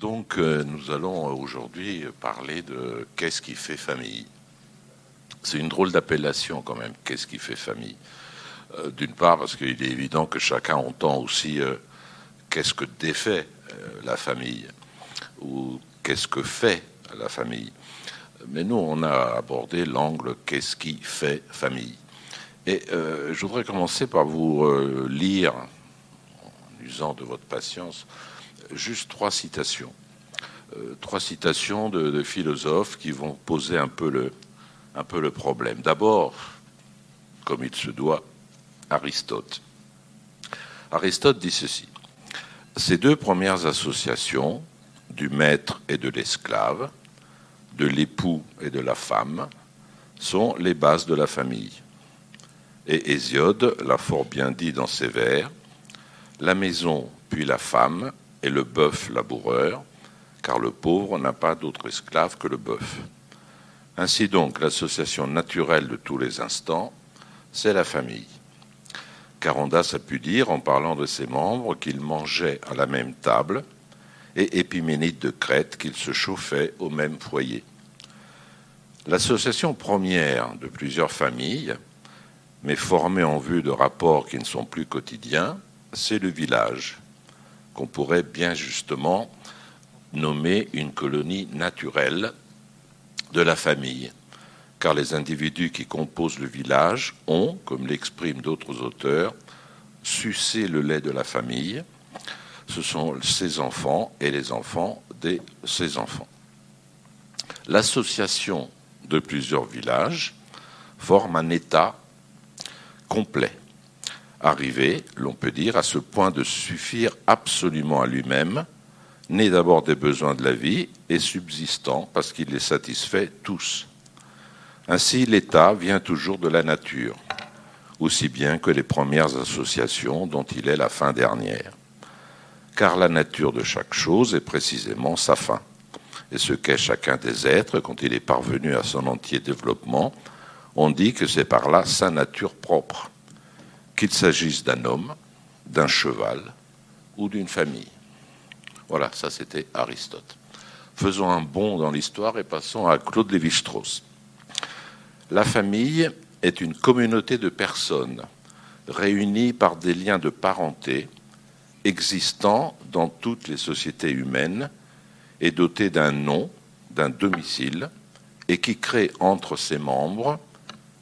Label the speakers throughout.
Speaker 1: Donc euh, nous allons aujourd'hui parler de qu'est-ce qui fait famille. C'est une drôle d'appellation quand même, qu'est-ce qui fait famille. Euh, d'une part parce qu'il est évident que chacun entend aussi euh, qu'est-ce que défait la famille ou qu'est-ce que fait la famille. Mais nous, on a abordé l'angle qu'est-ce qui fait famille. Et je voudrais commencer par vous lire, en usant de votre patience, juste trois citations. Euh, trois citations de, philosophes qui vont poser un peu le, un peu le problème. D'abord, comme il se doit, Aristote. Aristote dit ceci. Ces deux premières associations, du maître et de l'esclave, de l'époux et de la femme, sont les bases de la famille. Et Hésiode l'a fort bien dit dans ses vers, la maison puis la femme et le bœuf laboureur, car le pauvre n'a pas d'autre esclave que le bœuf. Ainsi donc, l'association naturelle de tous les instants, c'est la famille. Carandas a pu dire, en parlant de ses membres, qu'ils mangeaient à la même table, et Épiménide de Crète qu'ils se chauffaient au même foyer. L'association première de plusieurs familles, mais formée en vue de rapports qui ne sont plus quotidiens, c'est le village, qu'on pourrait bien justement nommer une colonie naturelle de la famille, car les individus qui composent le village ont, comme l'expriment d'autres auteurs, sucé le lait de la famille. Ce sont ses enfants et les enfants de ses enfants. L'association de plusieurs villages forme un État complet arrivé, l'on peut dire, à ce point de suffire absolument à lui-même, né d'abord des besoins de la vie et subsistant parce qu'il les satisfait tous. Ainsi, l'État vient toujours de la nature, aussi bien que les premières associations dont il est la fin dernière. Car la nature de chaque chose est précisément sa fin. Et ce qu'est chacun des êtres quand il est parvenu à son entier développement, on dit que c'est par là sa nature propre qu'il s'agisse d'un homme, d'un cheval ou d'une famille. Voilà, ça c'était Aristote. Faisons un bond dans l'histoire et passons à Claude Lévi-Strauss. La famille est une communauté de personnes réunies par des liens de parenté existant dans toutes les sociétés humaines et dotées d'un nom, d'un domicile, et qui crée entre ses membres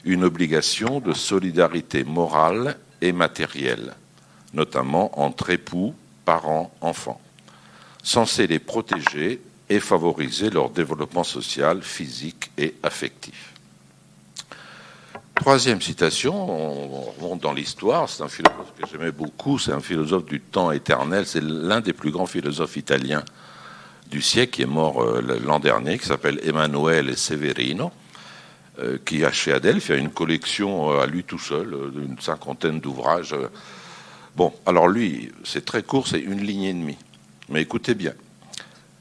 Speaker 1: une obligation de solidarité morale et matériel, notamment entre époux, parents, enfants, censés les protéger et favoriser leur développement social, physique et affectif. Troisième citation, on remonte dans l'histoire, c'est un philosophe que j'aimais beaucoup, c'est un philosophe du temps éternel, c'est l'un des plus grands philosophes italiens du siècle qui est mort euh, l'an dernier, qui s'appelle Emanuele Severino. Euh, qui a chez Adelphi a une collection euh, à lui tout seul euh, d'une cinquantaine d'ouvrages. Bon, alors lui, c'est très court, c'est une ligne et demie. Mais écoutez bien,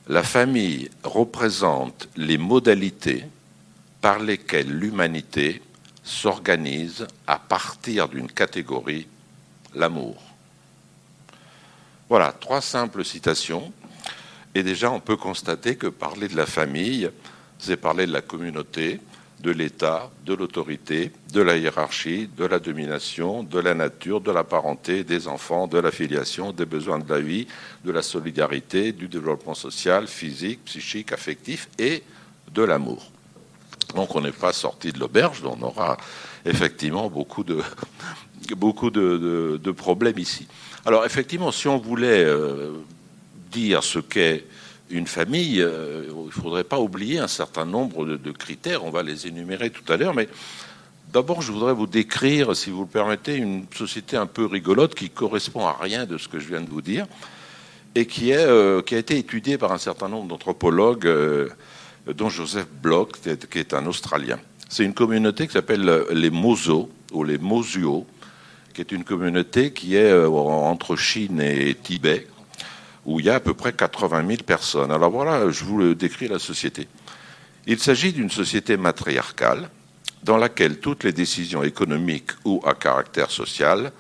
Speaker 1: la famille représente les modalités par lesquelles l'humanité s'organise à partir d'une catégorie, l'amour. Voilà, trois simples citations. Et déjà, on peut constater que parler de la famille, c'est parler de la communauté, de l'État, de l'autorité, de la hiérarchie, de la domination, de la nature, de la parenté, des enfants, de la filiation, des besoins de la vie, de la solidarité, du développement social, physique, psychique, affectif et de l'amour. Donc on n'est pas sorti de l'auberge, on aura effectivement beaucoup de, beaucoup de, problèmes ici. Alors effectivement, si on voulait euh, dire ce qu'est une famille, euh, il ne faudrait pas oublier un certain nombre de, critères, on va les énumérer tout à l'heure, mais d'abord je voudrais vous décrire, si vous le permettez, une société un peu rigolote qui correspond à rien de ce que je viens de vous dire, et qui, euh, a été étudiée par un certain nombre d'anthropologues, euh, dont Joseph Bloch, qui est, un Australien. C'est une communauté qui s'appelle les Mozo, ou les Mosuo, qui est une communauté qui est entre Chine et Tibet, où il y a à peu près 80 000 personnes. Alors voilà, je vous décris la société. Il s'agit d'une société matriarcale dans laquelle toutes les décisions économiques ou à caractère social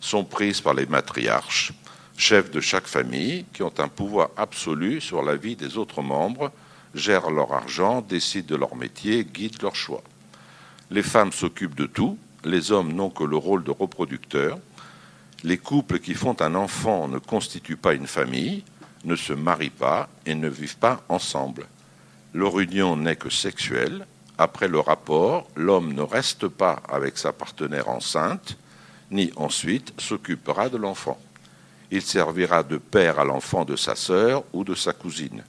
Speaker 1: sont prises par les matriarches, chefs de chaque famille, qui ont un pouvoir absolu sur la vie des autres membres, gèrent leur argent, décident de leur métier, guident leurs choix. Les femmes s'occupent de tout, les hommes n'ont que le rôle de reproducteur. Les couples qui font un enfant ne constituent pas une famille, ne se marient pas et ne vivent pas ensemble. Leur union n'est que sexuelle. Après le rapport, l'homme ne reste pas avec sa partenaire enceinte, ni ensuite s'occupera de l'enfant. Il servira de père à l'enfant de sa sœur ou de sa cousine.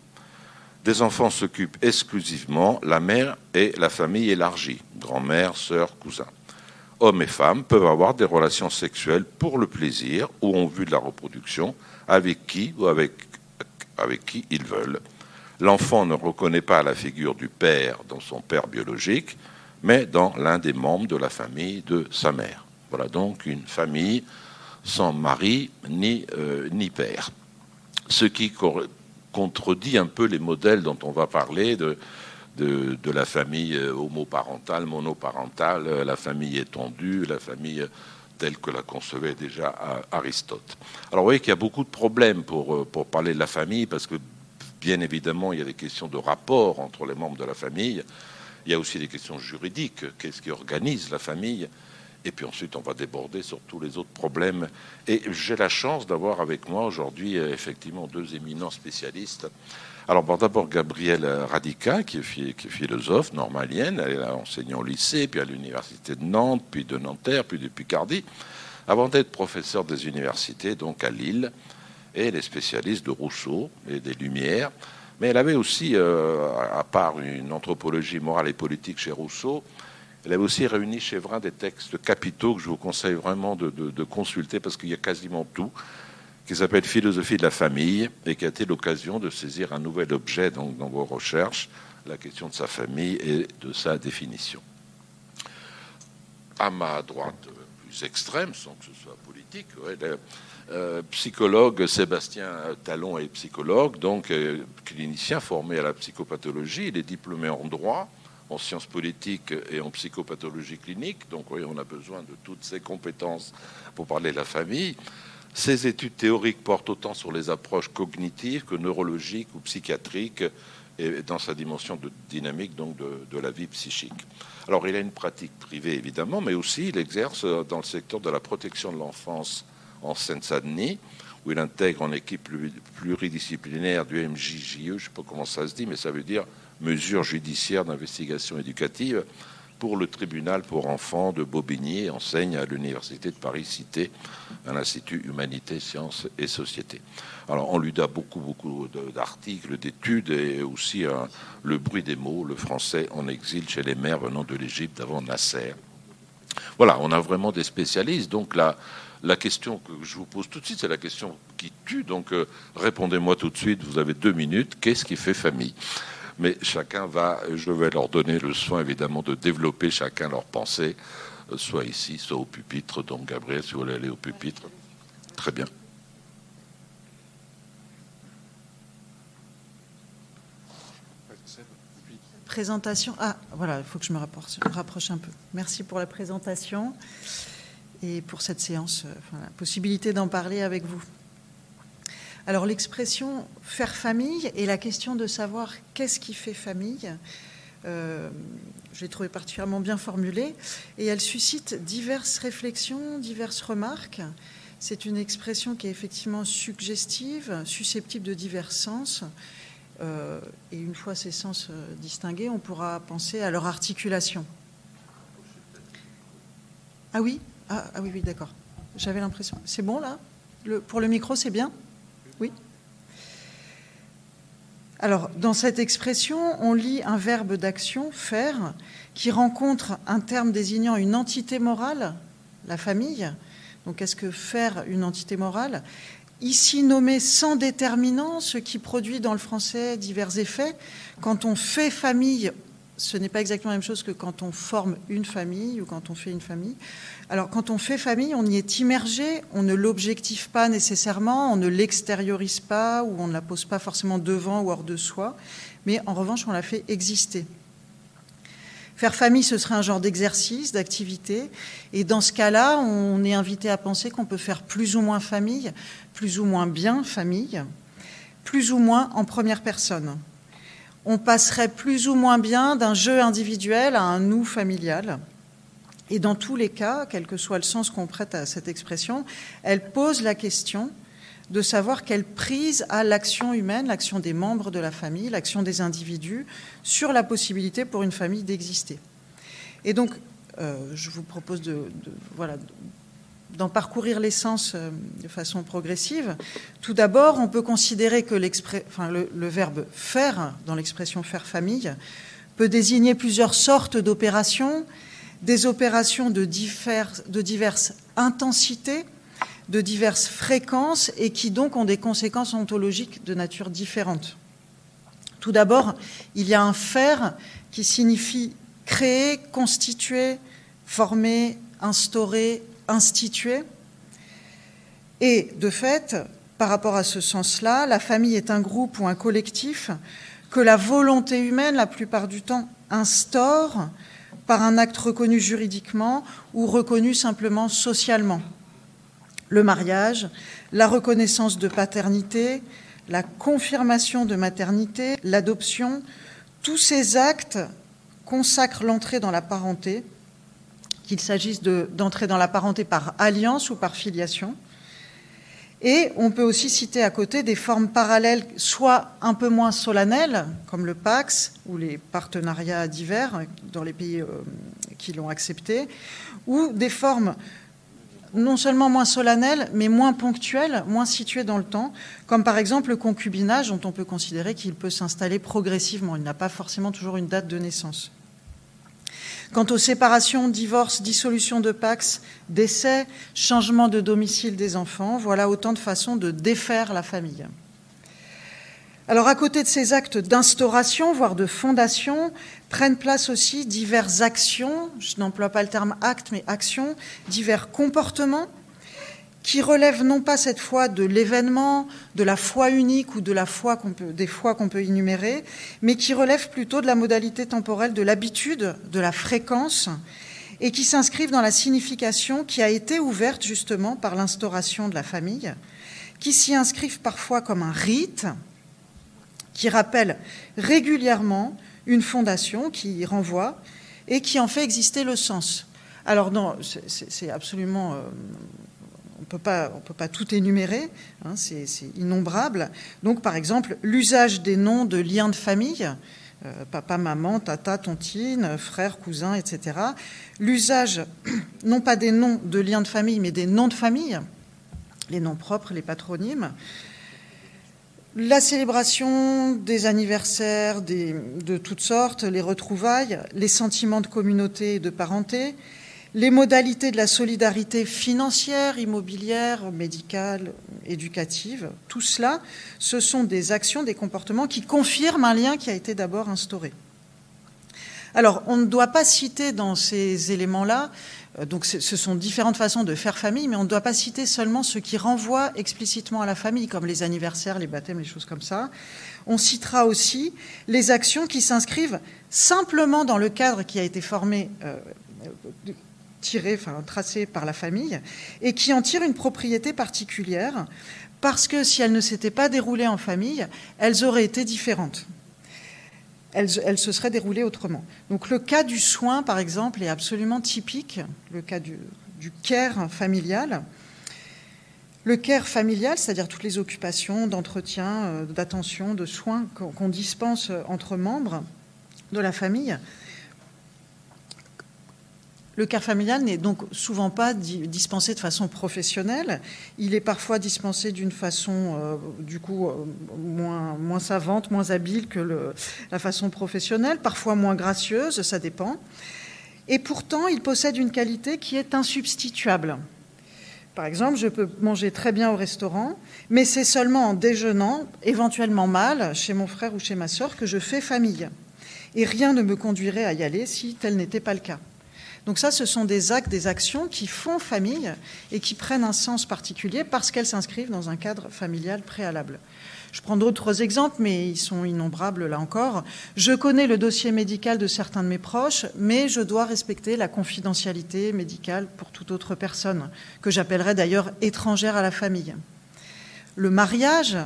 Speaker 1: Des enfants s'occupent exclusivement la mère et la famille élargie, grand-mère, sœur, cousin. Hommes et femmes peuvent avoir des relations sexuelles pour le plaisir ou en vue de la reproduction, avec qui ou avec, avec qui ils veulent. L'enfant ne reconnaît pas la figure du père dans son père biologique, mais dans l'un des membres de la famille de sa mère. Voilà donc une famille sans mari ni, euh, ni père. Ce qui contredit un peu les modèles dont on va parler de, de, la famille euh, homoparentale, monoparentale, euh, la famille étendue, la famille telle que la concevait déjà Aristote. Alors vous voyez qu'il y a beaucoup de problèmes pour, pour parler de la famille, parce que bien évidemment, il y a des questions de rapport entre les membres de la famille, il y a aussi des questions juridiques, qu'est-ce qui organise la famille? Et puis ensuite, on va déborder sur tous les autres problèmes. Et j'ai la chance d'avoir avec moi aujourd'hui, euh, effectivement, deux éminents spécialistes. Alors, d'abord, Gabrielle Radica, qui est, philosophe normalienne. Elle a enseigné au lycée, puis à l'université de Nantes, puis de Nanterre, puis de Picardie, avant d'être professeur des universités, donc à Lille. Et elle est spécialiste de Rousseau et des Lumières. Mais elle avait aussi, euh, à part une anthropologie morale et politique chez Rousseau, elle avait aussi réuni chez Vrin des textes capitaux que je vous conseille vraiment de, consulter parce qu'il y a quasiment tout, qui s'appelle Philosophie de la famille et qui a été l'occasion de saisir un nouvel objet dans, vos recherches, la question de sa famille et de sa définition. À ma droite plus extrême, sans que ce soit politique, le euh, psychologue Sébastien Talon est psychologue, donc euh, clinicien formé à la psychopathologie, il est diplômé en droit en sciences politiques et en psychopathologie clinique. Donc oui, on a besoin de toutes ces compétences pour parler de la famille. Ces études théoriques portent autant sur les approches cognitives que neurologiques ou psychiatriques et dans sa dimension de dynamique donc de, la vie psychique. Alors il a une pratique privée évidemment, mais aussi il exerce dans le secteur de la protection de l'enfance en Seine-Saint-Denis, où il intègre en équipe pluridisciplinaire du MJJE, je ne sais pas comment ça se dit, mais ça veut dire mesures judiciaires d'investigation éducative pour le tribunal pour enfants de Bobigny enseigne à l'université de Paris-Cité, à l'Institut Humanité, Sciences et Société. Alors on lui donne beaucoup, beaucoup d'articles, d'études et aussi le bruit des mots, le français en exil chez les mères venant de l'Égypte avant Nasser. Voilà, on a vraiment des spécialistes. Donc la, la question que je vous pose tout de suite, c'est la question qui tue. Donc euh, répondez-moi tout de suite, vous avez deux minutes. Qu'est-ce qui fait famille? Mais chacun va, je vais leur donner le soin évidemment de développer chacun leur pensée, euh, soit ici, soit au pupitre. Donc Gabriel, si vous voulez aller au pupitre, très bien.
Speaker 2: Présentation. Ah, voilà, il faut que je me rapproche un peu. Merci pour la présentation et pour cette séance, euh, la possibilité d'en parler avec vous. Alors l'expression faire famille et la question de savoir qu'est-ce qui fait famille, euh, je l'ai trouvée particulièrement bien formulée et elle suscite diverses réflexions, diverses remarques. C'est une expression qui est effectivement suggestive, susceptible de divers sens. Euh, et une fois ces sens euh, distingués, on pourra penser à leur articulation. Ah oui? Ah, ah oui, oui, d'accord. J'avais l'impression. C'est bon là? Pour le micro, c'est bien? Oui. Alors, dans cette expression, on lit un verbe d'action, faire, qui rencontre un terme désignant une entité morale, la famille. Donc, est-ce que faire une entité morale? Ici nommé sans déterminant, ce qui produit dans le français divers effets. Quand on fait famille, ce n'est pas exactement la même chose que quand on forme une famille ou quand on fait une famille. Alors quand on fait famille, on y est immergé, on ne l'objective pas nécessairement, on ne l'extériorise pas ou on ne la pose pas forcément devant ou hors de soi, mais en revanche on la fait exister. Faire famille, ce serait un genre d'exercice, d'activité. Et dans ce cas-là, on est invité à penser qu'on peut faire plus ou moins famille, plus ou moins bien famille, plus ou moins en première personne. On passerait plus ou moins bien d'un jeu individuel à un nous familial. Et dans tous les cas, quel que soit le sens qu'on prête à cette expression, elle pose la question de savoir quelle prise a l'action humaine, l'action des membres de la famille, l'action des individus sur la possibilité pour une famille d'exister. Et donc, euh, je vous propose de, voilà, d'en parcourir l'essence euh, de façon progressive. Tout d'abord, on peut considérer que le, verbe faire, dans l'expression faire famille, peut désigner plusieurs sortes d'opérations, des opérations de, de diverses intensités de diverses fréquences et qui donc ont des conséquences ontologiques de nature différente. Tout d'abord, il y a un faire qui signifie créer, constituer, former, instaurer, instituer. Et de fait, par rapport à ce sens-là, la famille est un groupe ou un collectif que la volonté humaine, la plupart du temps, instaure par un acte reconnu juridiquement ou reconnu simplement socialement le mariage, la reconnaissance de paternité, la confirmation de maternité, l'adoption, tous ces actes consacrent l'entrée dans la parenté, qu'il s'agisse d'entrer dans la parenté par alliance ou par filiation. Et on peut aussi citer à côté des formes parallèles, soit un peu moins solennelles, comme le Pax ou les partenariats divers dans les pays euh, qui l'ont accepté, ou des formes non seulement moins solennel, mais moins ponctuel, moins situé dans le temps, comme par exemple le concubinage, dont on peut considérer qu'il peut s'installer progressivement. Il n'a pas forcément toujours une date de naissance. Quant aux séparations, divorces, dissolution de Pax, décès, changement de domicile des enfants, voilà autant de façons de défaire la famille. Alors à côté de ces actes d'instauration, voire de fondation, prennent place aussi diverses actions, je n'emploie pas le terme acte, mais actions, divers comportements qui relèvent non pas cette fois de l'événement, de la foi unique ou de la foi peut, des fois qu'on peut énumérer, mais qui relèvent plutôt de la modalité temporelle de l'habitude, de la fréquence, et qui s'inscrivent dans la signification qui a été ouverte justement par l'instauration de la famille, qui s'y inscrivent parfois comme un rite, qui rappelle régulièrement une fondation qui renvoie et qui en fait exister le sens. Alors non, c'est absolument... On ne peut pas tout énumérer, hein, c'est innombrable. Donc par exemple, l'usage des noms de liens de famille, euh, papa, maman, tata, tontine, frère, cousin, etc. L'usage, non pas des noms de liens de famille, mais des noms de famille, les noms propres, les patronymes, la célébration des anniversaires de toutes sortes, les retrouvailles, les sentiments de communauté et de parenté, les modalités de la solidarité financière, immobilière, médicale, éducative, tout cela, ce sont des actions, des comportements qui confirment un lien qui a été d'abord instauré. Alors, on ne doit pas citer dans ces éléments-là euh, donc ce sont différentes façons de faire famille, mais on ne doit pas citer seulement ce qui renvoie explicitement à la famille, comme les anniversaires, les baptêmes, les choses comme ça. On citera aussi les actions qui s'inscrivent simplement dans le cadre qui a été formé, euh, tiré, par la famille, et qui en tirent une propriété particulière, parce que si elles ne s'étaient pas déroulées en famille, elles auraient été différentes elle, se serait déroulée autrement. Donc le cas du soin, par exemple, est absolument typique, le cas du, care familial. Le care familial, c'est-à-dire toutes les occupations d'entretien, euh, d'attention, de soins qu'on dispense entre membres de la famille, le care familial n'est donc souvent pas dispensé de façon professionnelle. Il est parfois dispensé d'une façon, euh, du coup, euh, moins, savante, moins habile que la façon professionnelle, parfois moins gracieuse, ça dépend. Et pourtant, il possède une qualité qui est insubstituable. Par exemple, je peux manger très bien au restaurant, mais c'est seulement en déjeunant, éventuellement mal, chez mon frère ou chez ma sœur, que je fais famille. Et rien ne me conduirait à y aller si tel n'était pas le cas. Donc ça, ce sont des actes, des actions qui font famille et qui prennent un sens particulier parce qu'elles s'inscrivent dans un cadre familial préalable. Je prends d'autres exemples, mais ils sont innombrables là encore. Je connais le dossier médical de certains de mes proches, mais je dois respecter la confidentialité médicale pour toute autre personne, que j'appellerais d'ailleurs étrangère à la famille. Le mariage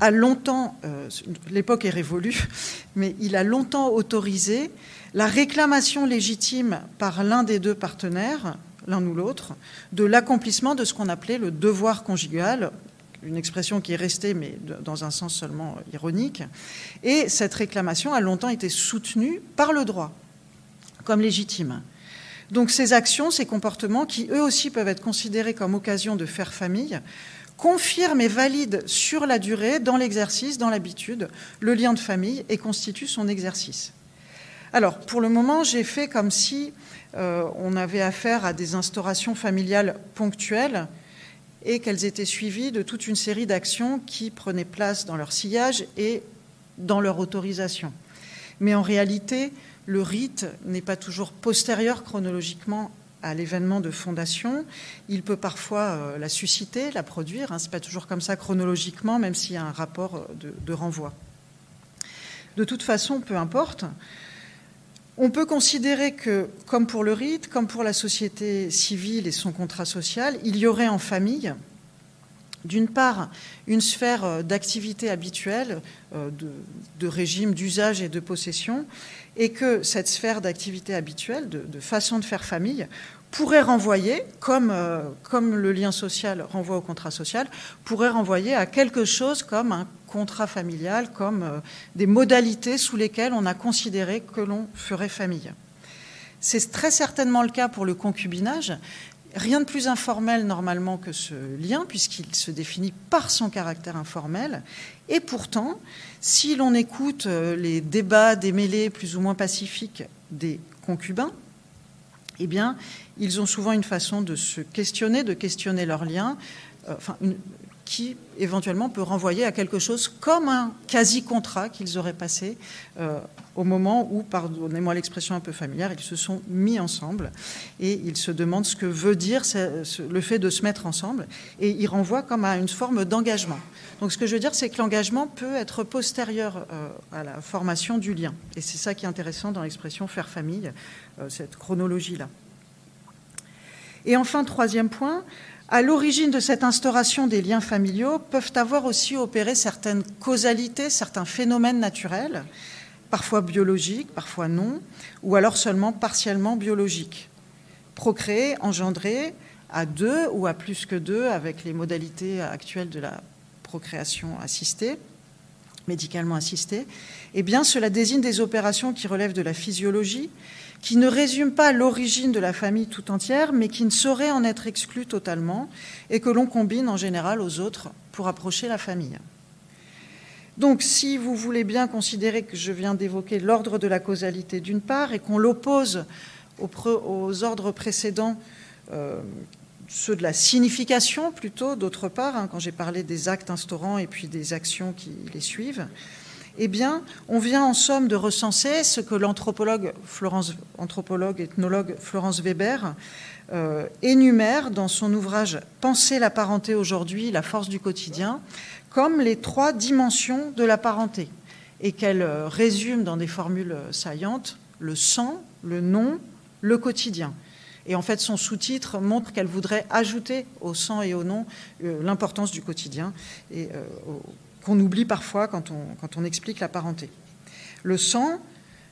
Speaker 2: a longtemps, euh, l'époque est révolue, mais il a longtemps autorisé la réclamation légitime par l'un des deux partenaires, l'un ou l'autre, de l'accomplissement de ce qu'on appelait le devoir conjugal, une expression qui est restée, mais dans un sens seulement ironique. Et cette réclamation a longtemps été soutenue par le droit comme légitime. Donc ces actions, ces comportements, qui eux aussi peuvent être considérés comme occasion de faire famille, confirment et valident sur la durée, dans l'exercice, dans l'habitude, le lien de famille et constituent son exercice. Alors, pour le moment, j'ai fait comme si euh, on avait affaire à des instaurations familiales ponctuelles et qu'elles étaient suivies de toute une série d'actions qui prenaient place dans leur sillage et dans leur autorisation. Mais en réalité, le rite n'est pas toujours postérieur chronologiquement à l'événement de fondation. Il peut parfois euh, la susciter, la produire. Hein. Ce n'est pas toujours comme ça chronologiquement, même s'il y a un rapport euh, de renvoi. De toute façon, peu importe. On peut considérer que, comme pour le rite, comme pour la société civile et son contrat social, il y aurait en famille, d'une part, une sphère euh, d'activité habituelle, euh, de, régime d'usage et de possession, et que cette sphère d'activité habituelle, de, façon de faire famille, pourrait renvoyer, euh, comme le lien social renvoie au contrat social, pourrait renvoyer à quelque chose comme un contrat familial, comme euh, des modalités sous lesquelles on a considéré que l'on ferait famille. C'est très certainement le cas pour le concubinage. Rien de plus informel normalement que ce lien, puisqu'il se définit par son caractère informel. Et pourtant, si l'on écoute euh, les débats démêlés plus ou moins pacifiques des concubins, eh bien, ils ont souvent une façon de se questionner, de questionner leurs liens, euh, enfin, qui éventuellement peut renvoyer à quelque chose comme un quasi-contrat qu'ils auraient passé euh, au moment où, pardonnez-moi l'expression un peu familière, ils se sont mis ensemble et ils se demandent ce que veut dire le fait de se mettre ensemble et ils renvoient comme à une forme d'engagement. Donc ce que je veux dire, c'est que l'engagement peut être postérieur euh, à la formation du lien et c'est ça qui est intéressant dans l'expression faire famille, cette chronologie-là. Et enfin, troisième point, à l'origine de cette instauration des liens familiaux peuvent avoir aussi opéré certaines causalités, certains phénomènes naturels, parfois biologiques, parfois non, ou alors seulement partiellement biologiques. Procréer, engendrer à deux ou à plus que deux avec les modalités actuelles de la procréation assistée, médicalement assistée, eh cela désigne des opérations qui relèvent de la physiologie, qui ne résume pas l'origine de la famille tout entière, mais qui ne saurait en être exclu totalement, et que l'on combine en général aux autres pour approcher la famille. Donc, si vous voulez bien considérer que je viens d'évoquer l'ordre de la causalité d'une part, et qu'on l'oppose aux, ordres précédents, euh, ceux de la signification plutôt, d'autre part, hein, quand j'ai parlé des actes instaurants et puis des actions qui les suivent, eh bien, on vient en somme de recenser ce que l'anthropologue ethnologue Florence Weber euh, énumère dans son ouvrage Penser la parenté aujourd'hui, la force du quotidien, comme les trois dimensions de la parenté, et qu'elle euh, résume dans des formules saillantes le sang, le nom, le quotidien. Et en fait, son sous-titre montre qu'elle voudrait ajouter au sang et au nom euh, l'importance du quotidien et qu'on oublie parfois quand on, explique la parenté. Le sang,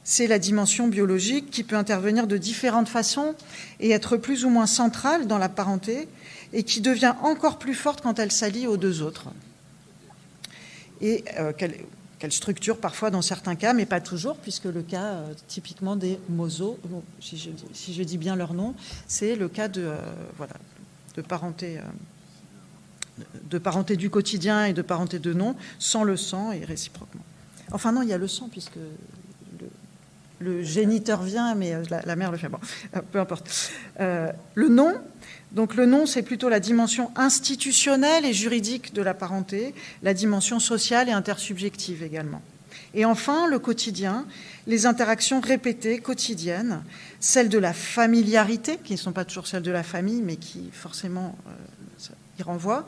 Speaker 2: c'est la dimension biologique qui peut intervenir de différentes façons et être plus ou moins centrale dans la parenté et qui devient encore plus forte quand elle s'allie aux deux autres. Et euh, qu'elle structure parfois dans certains cas, mais pas toujours, puisque le cas euh, typiquement des je, si je, dis bien leur nom, c'est le cas de, euh, voilà, de parenté de parenté du quotidien et de parenté de nom, sans le sang et réciproquement. Enfin non, il y a le sang puisque le, géniteur vient, mais euh, la, mère le fait. Bon, euh, peu importe. Euh, le nom, donc le nom, c'est plutôt la dimension institutionnelle et juridique de la parenté, la dimension sociale et intersubjective également. Et enfin, le quotidien, les interactions répétées, quotidiennes, celles de la familiarité, qui ne sont pas toujours celles de la famille, mais qui forcément y renvoient,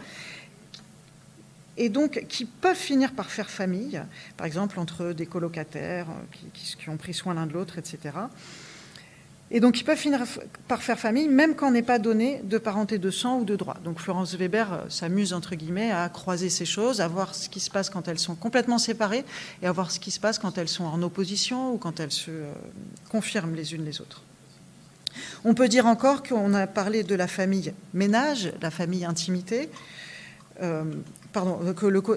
Speaker 2: et donc qui peuvent finir par faire famille, par exemple entre des colocataires euh, qui, qui ont pris soin l'un de l'autre, etc. Et donc, ils peuvent finir par faire famille, même quand n'est pas donné de parenté de sang ou de droit. Donc, Florence Weber euh, s'amuse, entre guillemets, à croiser ces choses, à voir ce qui se passe quand elles sont complètement séparées et à voir ce qui se passe quand elles sont en opposition ou quand elles se euh, confirment les unes les autres. On peut dire encore qu'on a parlé de la famille ménage, la famille intimité. Euh, pardon,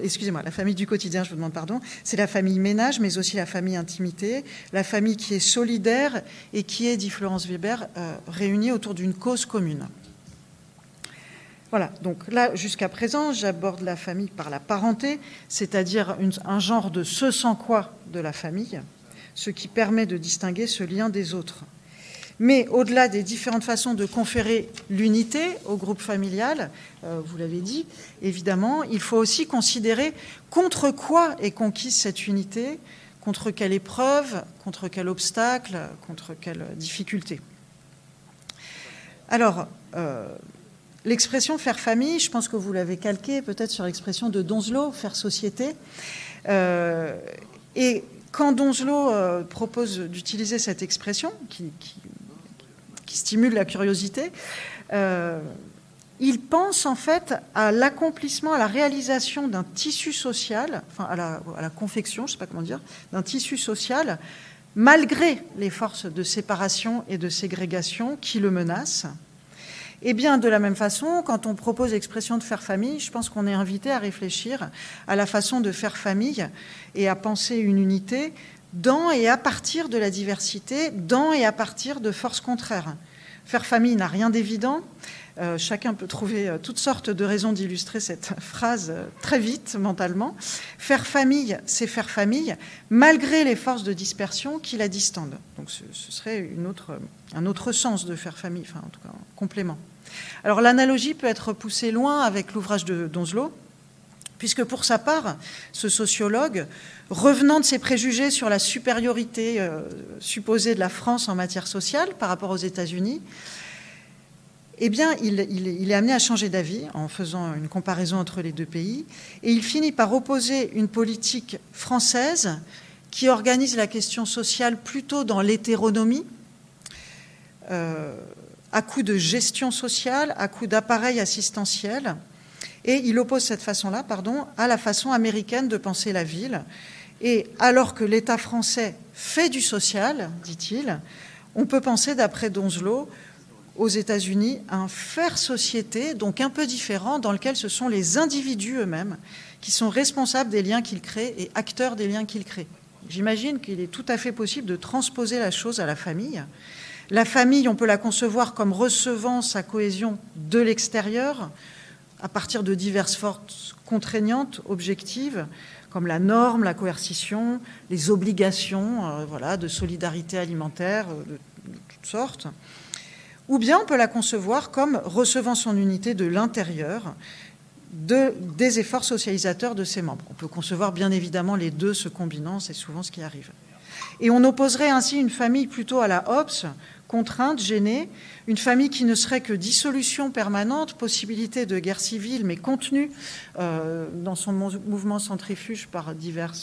Speaker 2: excusez-moi, la famille du quotidien, je vous demande pardon, c'est la famille ménage, mais aussi la famille intimité, la famille qui est solidaire et qui est, dit Florence Weber, euh, réunie autour d'une cause commune. Voilà, donc là, jusqu'à présent, j'aborde la famille par la parenté, c'est-à-dire un genre de ce sans quoi de la famille, ce qui permet de distinguer ce lien des autres. Mais au-delà des différentes façons de conférer l'unité au groupe familial, euh, vous l'avez dit, évidemment, il faut aussi considérer contre quoi est conquise cette unité, contre quelle épreuve, contre quel obstacle, contre quelle difficulté. Alors, euh, l'expression faire famille, je pense que vous l'avez calqué peut-être sur l'expression de Donzelot, faire société. Euh, et quand Donzelot propose d'utiliser cette expression, qui, qui stimule la curiosité, euh, il pense en fait à l'accomplissement, à la réalisation d'un tissu social, enfin à la, confection, je ne sais pas comment dire, d'un tissu social, malgré les forces de séparation et de ségrégation qui le menacent. Et bien, de la même façon, quand on propose l'expression de faire famille, je pense qu'on est invité à réfléchir à la façon de faire famille et à penser une unité dans et à partir de la diversité, dans et à partir de forces contraires. Faire famille n'a rien d'évident. Euh, chacun peut trouver euh, toutes sortes de raisons d'illustrer cette phrase euh, très vite mentalement. Faire famille, c'est faire famille, malgré les forces de dispersion qui la distendent. Donc ce, serait un autre sens de faire famille, en tout cas un complément. Alors l'analogie peut être poussée loin avec l'ouvrage de Donzelot, puisque pour sa part, ce sociologue, revenant de ses préjugés sur la supériorité euh, supposée de la France en matière sociale par rapport aux États-Unis, eh il, est amené à changer d'avis en faisant une comparaison entre les deux pays, et il finit par opposer une politique française qui organise la question sociale plutôt dans l'hétéronomie, euh, à coup de gestion sociale, à coup d'appareil assistentiel, et il oppose cette façon-là, pardon, à la façon américaine de penser la ville. Et alors que l'État français fait du social, dit-il, on peut penser, d'après Donzelot, aux États-Unis, un faire société, donc un peu différent, dans lequel ce sont les individus eux-mêmes qui sont responsables des liens qu'ils créent et acteurs des liens qu'ils créent. J'imagine qu'il est tout à fait possible de transposer la chose à la famille. La famille, on peut la concevoir comme recevant sa cohésion de l'extérieur, à partir de diverses forces contraignantes, objectives, comme la norme, la coercition, les obligations euh, voilà, de solidarité alimentaire euh, de, toutes sortes. Ou bien on peut la concevoir comme recevant son unité de l'intérieur, de, des efforts socialisateurs de ses membres. On peut concevoir bien évidemment les deux se combinant, c'est souvent ce qui arrive. Et on opposerait ainsi une famille plutôt à la Hobbes, contrainte, gênée, une famille qui ne serait que dissolution permanente, possibilité de guerre civile, mais contenue euh, dans son mouvement centrifuge par divers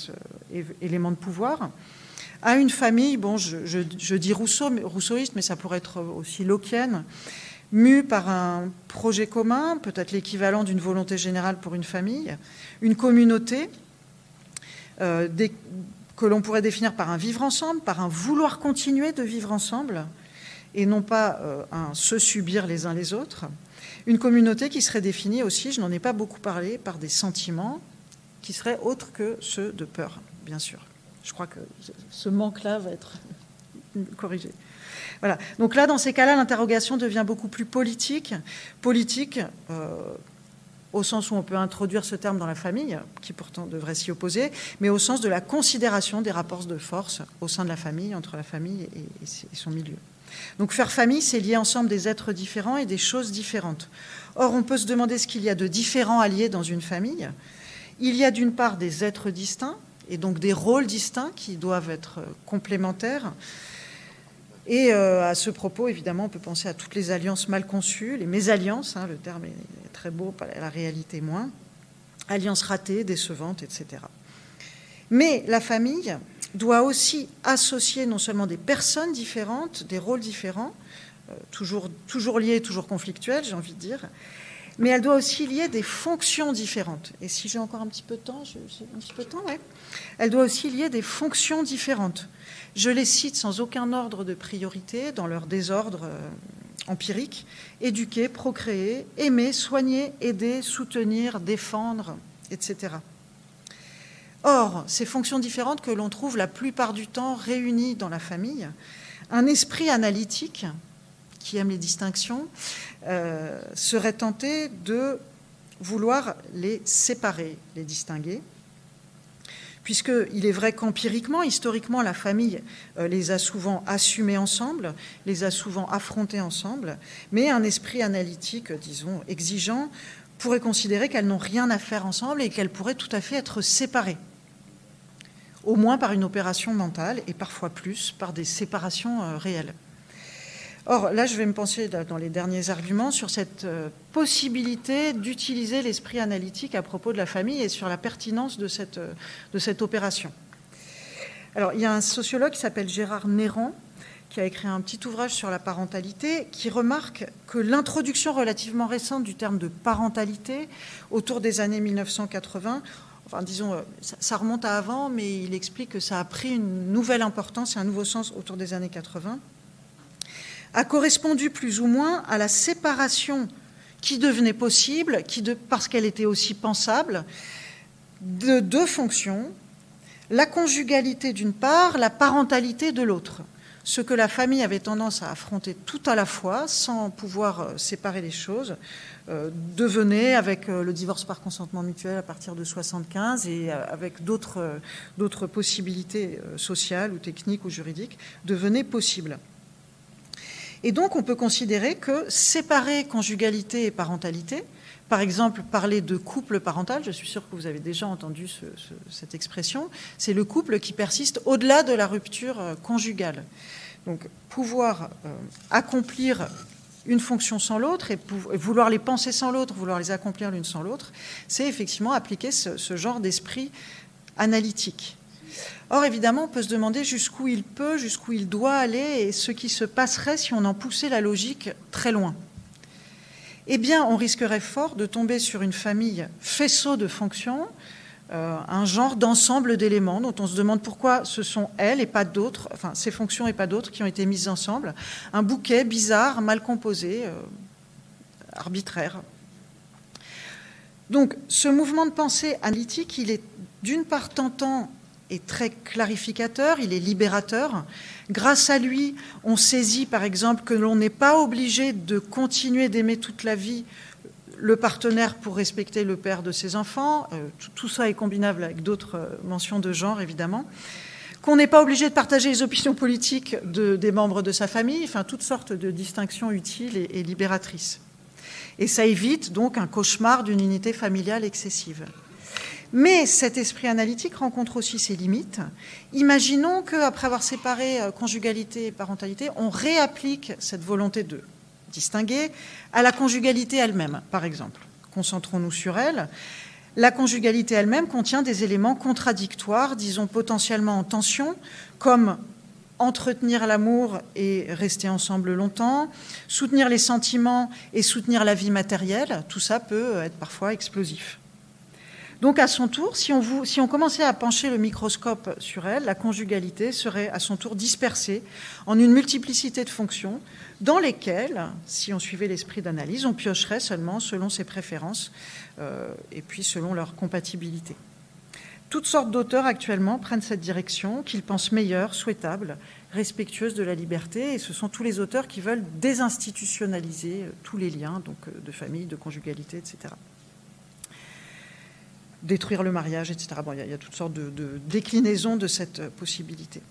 Speaker 2: euh, éléments de pouvoir, à une famille, bon, je, dis Rousseau, rousseauiste, mais ça pourrait être aussi lockienne, mue par un projet commun, peut-être l'équivalent d'une volonté générale pour une famille, une communauté, euh, que l'on pourrait définir par un vivre ensemble, par un vouloir continuer de vivre ensemble, et non pas euh, un se subir les uns les autres. Une communauté qui serait définie aussi, je n'en ai pas beaucoup parlé, par des sentiments qui seraient autres que ceux de peur, bien sûr. Je crois que ce manque-là va être corrigé. Voilà. Donc là, dans ces cas-là, l'interrogation devient beaucoup plus politique. Politique, euh, au sens où on peut introduire ce terme dans la famille, qui pourtant devrait s'y opposer, mais au sens de la considération des rapports de force au sein de la famille, entre la famille et son milieu. Donc faire famille, c'est lier ensemble des êtres différents et des choses différentes. Or, on peut se demander ce qu'il y a de différent à lier dans une famille. Il y a d'une part des êtres distincts et donc des rôles distincts qui doivent être complémentaires. Et à ce propos, évidemment, on peut penser à toutes les alliances mal conçues, les mésalliances, hein, le terme est très beau, la réalité moins, alliances ratées, décevantes, etc. Mais la famille doit aussi associer non seulement des personnes différentes, des rôles différents, euh, toujours, toujours liés, toujours conflictuels, j'ai envie de dire, mais elle doit aussi lier des fonctions différentes. Et si j'ai encore un petit peu de temps, un petit peu de temps. Elle doit aussi lier des fonctions différentes. Je les cite sans aucun ordre de priorité, dans leur désordre euh, empirique éduquer, procréer, aimer, soigner, aider, soutenir, défendre, etc. Or, ces fonctions différentes que l'on trouve la plupart du temps réunies dans la famille, un esprit analytique qui aime les distinctions euh, serait tenté de vouloir les séparer, les distinguer, puisqu'il est vrai qu'empiriquement, historiquement, la famille euh, les a souvent assumés ensemble, les a souvent affrontés ensemble, mais un esprit analytique, disons, exigeant, pourrait considérer qu'elles n'ont rien à faire ensemble et qu'elles pourraient tout à fait être séparées au moins par une opération mentale et parfois plus par des séparations euh, réelles. Or, là, je vais me pencher dans les derniers arguments sur cette euh, possibilité d'utiliser l'esprit analytique à propos de la famille et sur la pertinence de cette, euh, de cette opération. Alors, il y a un sociologue qui s'appelle Gérard Néran qui a écrit un petit ouvrage sur la parentalité, qui remarque que l'introduction relativement récente du terme de parentalité, autour des années 1980, enfin disons, euh, ça remonte à avant, mais il explique que ça a pris une nouvelle importance et un nouveau sens autour des années 80, a correspondu plus ou moins à la séparation qui devenait possible, qui parce qu'elle était aussi pensable, de deux fonctions, la conjugalité d'une part, la parentalité de l'autre ce que la famille avait tendance à affronter tout à la fois, sans pouvoir euh, séparer les choses, euh, devenait, avec euh, le divorce par consentement mutuel à partir de 75 et avec d'autres possibilités sociales ou techniques ou juridiques, devenait possible. Et donc on peut considérer que séparer conjugalité et parentalité, par exemple, parler de couple parental, je suis sûre que vous avez déjà entendu cette expression, c'est le couple qui persiste au-delà de la rupture conjugale. Donc pouvoir euh, accomplir une fonction sans l'autre et, vouloir les penser sans l'autre, vouloir les accomplir l'une sans l'autre, c'est effectivement appliquer ce, genre d'esprit analytique. Or, évidemment, on peut se demander jusqu'où il peut, jusqu'où il doit aller et ce qui se passerait si on en poussait la logique très loin. Eh bien, on risquerait fort de tomber sur une famille faisceau de fonctions euh, un genre d'ensemble d'éléments dont on se demande pourquoi ce sont elles et pas d'autres, enfin ces fonctions et pas d'autres qui ont été mises ensemble. Un bouquet bizarre, mal composé, euh, arbitraire. Donc ce mouvement de pensée analytique, il est d'une part tentant et très clarificateur, il est libérateur. Grâce à lui, on saisit par exemple que l'on n'est pas obligé de continuer d'aimer toute la vie le partenaire pour respecter le père de ses enfants, euh, tout, ça est combinable avec d'autres euh, mentions de genre évidemment, qu'on n'est pas obligé de partager les opinions politiques des membres de sa famille, enfin toutes sortes de distinctions utiles et, et libératrices. Et ça évite donc un cauchemar d'une unité familiale excessive. Mais cet esprit analytique rencontre aussi ses limites. Imaginons qu'après avoir séparé euh, conjugalité et parentalité, on réapplique cette volonté de distinguer, à la conjugalité elle-même, par exemple. Concentrons-nous sur elle. La conjugalité elle-même contient des éléments contradictoires, disons potentiellement en tension, comme entretenir l'amour et rester ensemble longtemps, soutenir les sentiments et soutenir la vie matérielle, tout ça peut être parfois explosif. Donc à son tour, si on, commençait à pencher le microscope sur elle, la conjugalité serait à son tour dispersée en une multiplicité de fonctions dans lesquelles, si on suivait l'esprit d'analyse, on piocherait seulement selon ses préférences euh, et puis selon leur compatibilité. Toutes sortes d'auteurs actuellement prennent cette direction qu'ils pensent meilleure, souhaitable, respectueuse de la liberté, et ce sont tous les auteurs qui veulent désinstitutionnaliser euh, tous les liens euh, de famille, de conjugalité, etc détruire le mariage, etc. Bon, il, y a, toutes sortes de, déclinaisons de cette possibilité.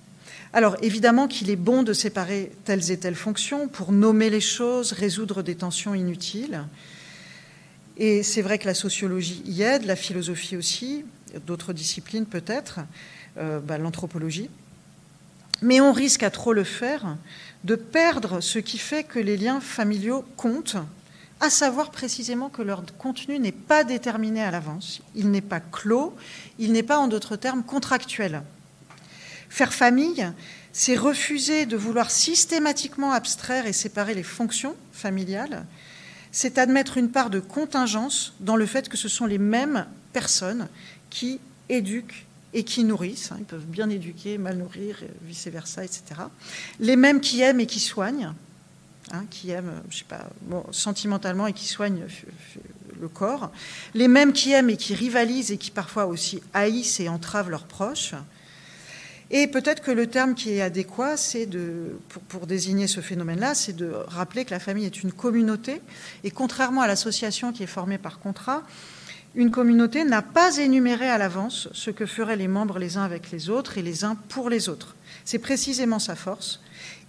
Speaker 2: Alors évidemment qu'il est bon de séparer telles et telles fonctions pour nommer les choses, résoudre des tensions inutiles. Et c'est vrai que la sociologie y aide, la philosophie aussi, d'autres disciplines peut-être, bah, l'anthropologie. Mais on risque à trop le faire de perdre ce qui fait que les liens familiaux comptent, à savoir précisément que leur contenu n'est pas déterminé à l'avance, il n'est pas clos, il n'est pas en d'autres termes contractuel. Faire famille, c'est refuser de vouloir systématiquement abstraire et séparer les fonctions familiales, c'est admettre une part de contingence dans le fait que ce sont les mêmes personnes qui éduquent et qui nourrissent, ils peuvent bien éduquer, mal nourrir, vice-versa, etc. Les mêmes qui aiment et qui soignent, hein, qui aiment, je sais pas, sentimentalement et qui soignent le corps. Les mêmes qui aiment et qui rivalisent et qui parfois aussi haïssent et entravent leurs proches. Et peut-être que le terme qui est adéquat, c'est de, pour, désigner ce phénomène-là, c'est de rappeler que la famille est une communauté. Et contrairement à l'association qui est formée par contrat, une communauté n'a pas énuméré à l'avance ce que feraient les membres les uns avec les autres et les uns pour les autres. C'est précisément sa force.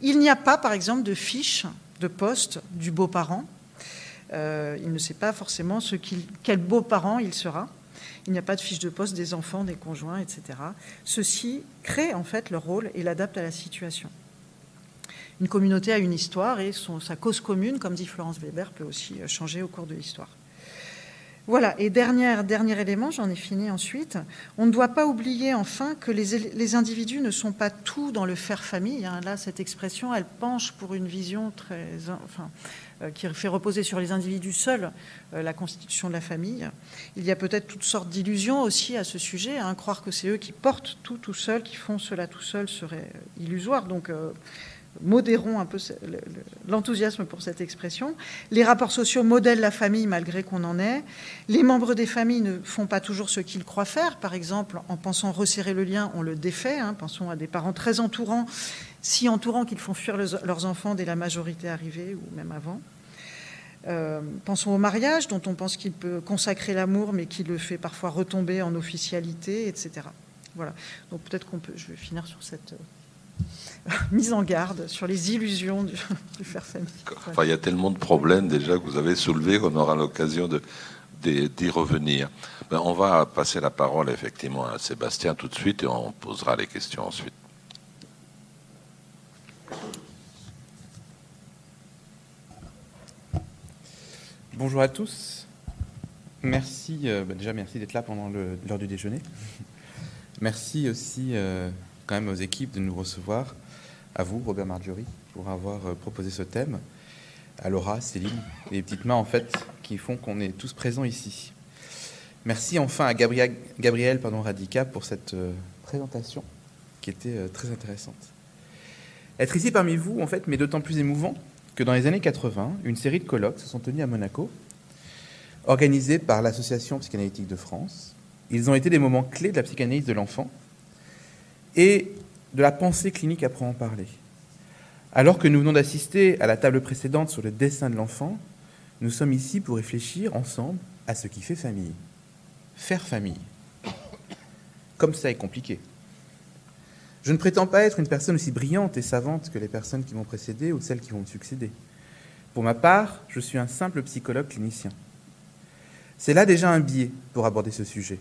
Speaker 2: Il n'y a pas, par exemple, de fiche de poste du beau-parent. Euh, il ne sait pas forcément quel beau-parent il sera. Il n'y a pas de fiche de poste des enfants, des conjoints, etc. Ceci crée en fait leur rôle et l'adapte à la situation. Une communauté a une histoire et sa cause commune, comme dit Florence Weber, peut aussi changer au cours de l'histoire. Voilà, et dernier, dernier élément, j'en ai fini ensuite, on ne doit pas oublier enfin que les, individus ne sont pas tout dans le faire famille. Hein. Là, cette expression, elle penche pour une vision très, enfin, euh, qui fait reposer sur les individus seuls euh, la constitution de la famille. Il y a peut-être toutes sortes d'illusions aussi à ce sujet. Hein. Croire que c'est eux qui portent tout tout seuls, qui font cela tout seuls, serait illusoire. Donc, euh, modérons un peu l'enthousiasme pour cette expression. Les rapports sociaux modèlent la famille malgré qu'on en ait. Les membres des familles ne font pas toujours ce qu'ils croient faire. Par exemple, en pensant resserrer le lien, on le défait. Hein. Pensons à des parents très entourants, si entourants qu'ils font fuir leurs enfants dès la majorité arrivée ou même avant. Euh, pensons au mariage, dont on pense qu'il peut consacrer l'amour, mais qui le fait parfois retomber en officialité, etc. Voilà. Donc peut-être qu'on peut. Je vais finir sur cette mise en garde sur les illusions du, faire famille.
Speaker 1: Enfin, il y a tellement de problèmes déjà que vous avez soulevés qu'on aura l'occasion de, d'y revenir. Ben, on va passer la parole effectivement à Sébastien tout de suite et on posera les questions ensuite.
Speaker 3: Bonjour à tous. Merci, euh, ben, déjà merci d'être là pendant l'heure du déjeuner. Merci aussi euh, quand même aux équipes de nous recevoir, à vous, Robert Marjorie, pour avoir euh, proposé ce thème, à Laura, Céline, les petites mains en fait qui font qu'on est tous présents ici. Merci enfin à Gabriel, pardon, Radica pour cette euh, présentation qui était euh, très intéressante. Être ici parmi vous, en fait, m'est d'autant plus émouvant que dans les années 80, une série de colloques se sont tenus à Monaco, organisés par l'Association psychanalytique de France. Ils ont été des moments clés de la psychanalyse de l'enfant et de la pensée clinique à en parler. Alors que nous venons d'assister à la table précédente sur le dessin de l'enfant, nous sommes ici pour réfléchir ensemble à ce qui fait famille. Faire famille. Comme ça est compliqué. Je ne prétends pas être une personne aussi brillante et savante que les personnes qui m'ont précédé ou celles qui vont me succéder. Pour ma part, je suis un simple psychologue clinicien. C'est là déjà un biais pour aborder ce sujet.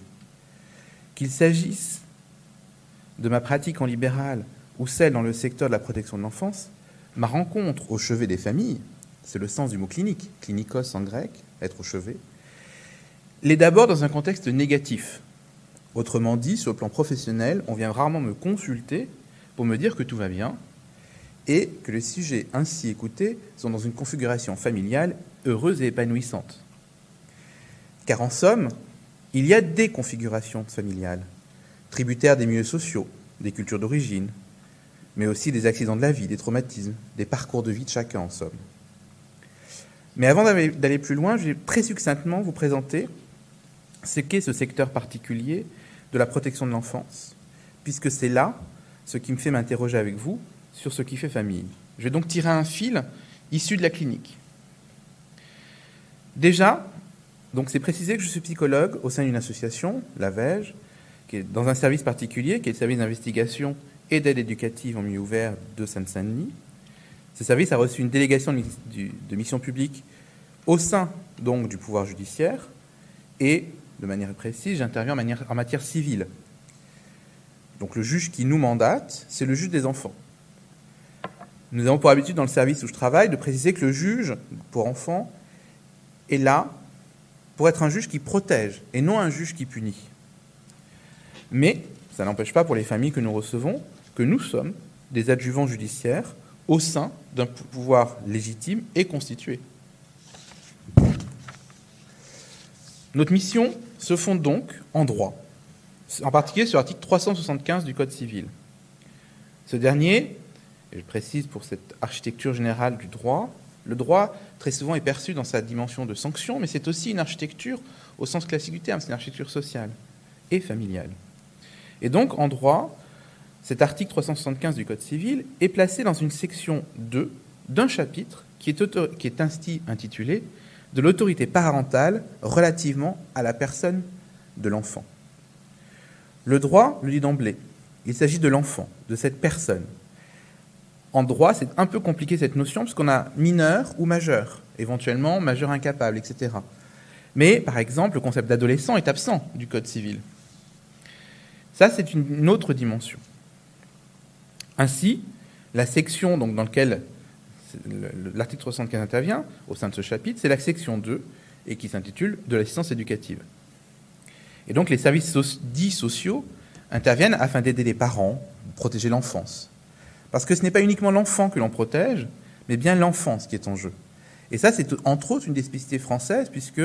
Speaker 3: Qu'il s'agisse de ma pratique en libéral ou celle dans le secteur de la protection de l'enfance, ma rencontre au chevet des familles, c'est le sens du mot clinique, clinikos en grec, être au chevet, l'est d'abord dans un contexte négatif. Autrement dit, sur le plan professionnel, on vient rarement me consulter pour me dire que tout va bien et que les sujets ainsi écoutés sont dans une configuration familiale heureuse et épanouissante. Car en somme, il y a des configurations familiales tributaires des milieux sociaux, des cultures d'origine, mais aussi des accidents de la vie, des traumatismes, des parcours de vie de chacun en somme. Mais avant d'aller plus loin, je vais très succinctement vous présenter ce qu'est ce secteur particulier de la protection de l'enfance, puisque c'est là ce qui me fait m'interroger avec vous sur ce qui fait famille. Je vais donc tirer un fil issu de la clinique. Déjà, donc c'est précisé que je suis psychologue au sein d'une association, la VEJ, dans un service particulier, qui est le service d'investigation et d'aide éducative en milieu ouvert de Seine-Saint-Denis. Ce service a reçu une délégation de mission publique au sein donc du pouvoir judiciaire et de manière précise, j'interviens en matière civile. Donc le juge qui nous mandate, c'est le juge des enfants. Nous avons pour habitude dans le service où je travaille de préciser que le juge pour enfants est là pour être un juge qui protège et non un juge qui punit. Mais ça n'empêche pas pour les familles que nous recevons que nous sommes des adjuvants judiciaires au sein d'un pouvoir légitime et constitué. Notre mission se fonde donc en droit, en particulier sur l'article 375 du Code civil. Ce dernier, et je précise pour cette architecture générale du droit, le droit très souvent est perçu dans sa dimension de sanction, mais c'est aussi une architecture au sens classique du terme, c'est une architecture sociale et familiale. Et donc, en droit, cet article 375 du Code civil est placé dans une section 2 d'un chapitre qui est, qui intitulé De l'autorité parentale relativement à la personne de l'enfant. Le droit le dit d'emblée. Il s'agit de l'enfant, de cette personne. En droit, c'est un peu compliqué cette notion, parce qu'on a mineur ou majeur, éventuellement majeur incapable, etc. Mais, par exemple, le concept d'adolescent est absent du Code civil. Ça, c'est une autre dimension. Ainsi, la section dans laquelle le- le- l'article 75 intervient, au sein de ce chapitre, c'est la section 2, et qui s'intitule De l'assistance éducative. Et donc, les services dits sociaux interviennent afin d'aider les parents, protéger l'enfance. Parce que ce n'est pas uniquement l'enfant que l'on protège, mais bien l'enfance qui est en jeu. Et ça, c'est entre autres une des spécificités françaises, puisque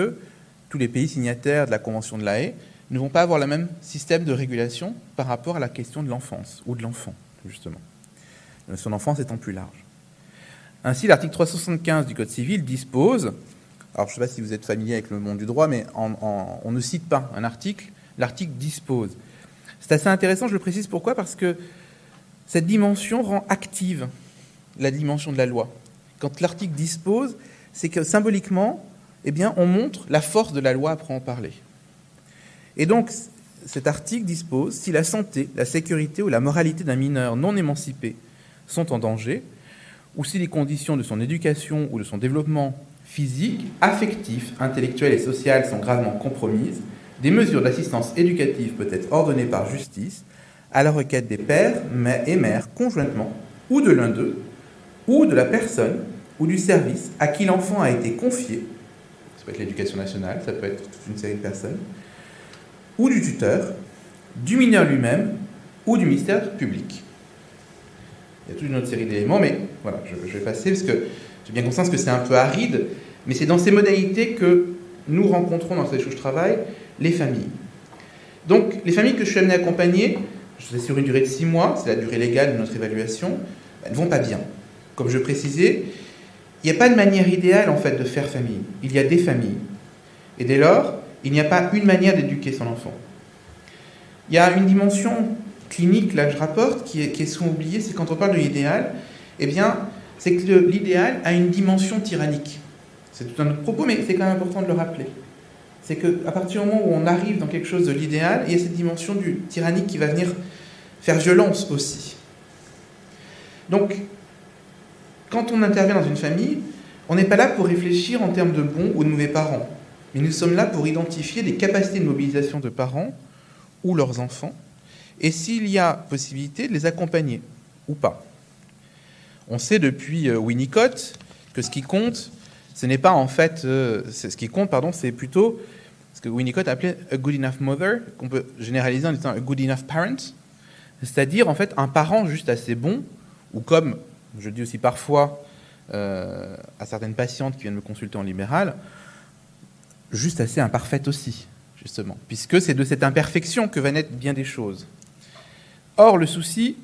Speaker 3: tous les pays signataires de la Convention de la Haye ne vont pas avoir le même système de régulation par rapport à la question de l'enfance, ou de l'enfant, justement. La notion d'enfance étant plus large. Ainsi, l'article 375 du Code civil dispose, alors je ne sais pas si vous êtes familier avec le monde du droit, mais on ne cite pas un article, l'article dispose. C'est assez intéressant, je le précise pourquoi, parce que cette dimension rend active la dimension de la loi. Quand l'article dispose, c'est que symboliquement, eh bien, on montre la force de la loi après en parler. Et donc, cet article dispose si la santé, la sécurité ou la moralité d'un mineur non émancipé sont en danger, ou si les conditions de son éducation ou de son développement physique, affectif, intellectuel et social sont gravement compromises, des mesures d'assistance éducative peuvent être ordonnées par justice à la requête des pères et mères conjointement, ou de l'un d'eux, ou de la personne ou du service à qui l'enfant a été confié, ça peut être l'éducation nationale, ça peut être toute une série de personnes, ou du tuteur, du mineur lui-même ou du ministère public. Il y a toute une autre série d'éléments, mais voilà, je, vais passer parce que j'ai bien conscience que c'est un peu aride, mais c'est dans ces modalités que nous rencontrons dans ces où je travaille les familles. Donc, les familles que je suis amené à accompagner, je suis sur une durée de six mois, c'est la durée légale de notre évaluation, elles ne vont pas bien. Comme je précisais, il n'y a pas de manière idéale en fait de faire famille. Il y a des familles. Et dès lors, il n'y a pas une manière d'éduquer son enfant. Il y a une dimension clinique, là, je rapporte, qui est, souvent oubliée, c'est quand on parle de l'idéal, eh bien, c'est que l'idéal a une dimension tyrannique. C'est tout un autre propos, mais c'est quand même important de le rappeler. C'est qu'à partir du moment où on arrive dans quelque chose de l'idéal, il y a cette dimension du tyrannique qui va venir faire violence aussi. Donc, quand on intervient dans une famille, on n'est pas là pour réfléchir en termes de bons ou de mauvais parents, mais nous sommes là pour identifier des capacités de mobilisation de parents ou leurs enfants, et s'il y a possibilité de les accompagner ou pas. On sait depuis euh, Winnicott que ce qui compte, ce n'est pas en fait, euh, ce qui compte, pardon, c'est plutôt ce que Winnicott appelait a good enough mother, qu'on peut généraliser en disant a good enough parent, c'est-à-dire en fait un parent juste assez bon, ou comme je dis aussi parfois euh, à certaines patientes qui viennent me consulter en libéral, juste assez imparfaite aussi, justement, puisque c'est de cette imperfection que va naître bien des choses. Or, le souci,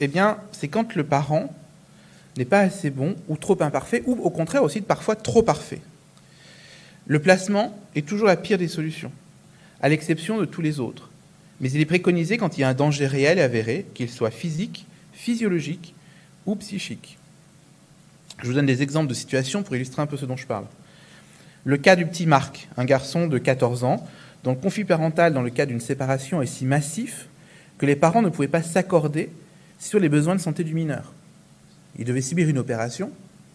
Speaker 3: eh bien, c'est quand le parent n'est pas assez bon ou trop imparfait, ou au contraire aussi parfois trop parfait. Le placement est toujours la pire des solutions, à l'exception de tous les autres. Mais il est préconisé quand il y a un danger réel et avéré, qu'il soit physique, physiologique ou psychique. Je vous donne des exemples de situations pour illustrer un peu ce dont je parle. Le cas du petit Marc, un garçon de 14 ans, dont le conflit parental dans le cas d'une séparation est si massif que les parents ne pouvaient pas s'accorder sur les besoins de santé du mineur. Il devait subir une opération,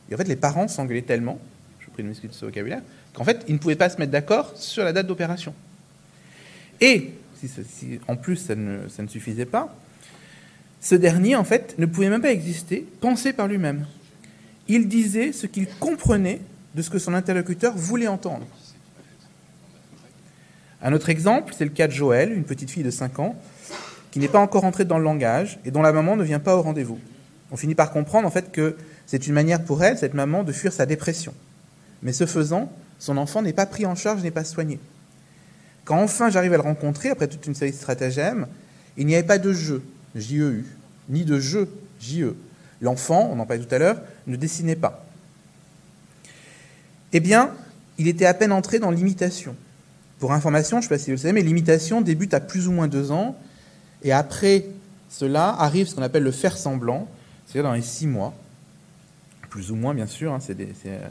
Speaker 3: et en fait les parents s'engueulaient tellement, je vous prie de m'excuser de ce vocabulaire, qu'en fait ils ne pouvaient pas se mettre d'accord sur la date d'opération. Et, si, en plus ça ne, ça ne suffisait pas, ce dernier, en fait, ne pouvait même pas exister, penser par lui-même. Il disait ce qu'il comprenait de ce que son interlocuteur voulait entendre. Un autre exemple, c'est le cas de Joël, une petite fille de 5 ans, qui n'est pas encore entrée dans le langage et dont la maman ne vient pas au rendez-vous. On finit par comprendre en fait que c'est une manière pour elle, cette maman, de fuir sa dépression. Mais ce faisant, son enfant n'est pas pris en charge, n'est pas soigné. Quand enfin j'arrive à le rencontrer, après toute une série de stratagèmes, il n'y avait pas de jeu, J-E-U, ni de jeu, J-E. L'enfant, on en parlait tout à l'heure, ne dessinait pas. Eh bien, il était à peine entré dans l'imitation. Pour information, je ne sais pas si vous le savez, mais l'imitation débute à plus ou moins deux ans, et après cela arrive ce qu'on appelle le faire semblant, c'est-à-dire dans les six mois, plus ou moins bien sûr, hein, c'est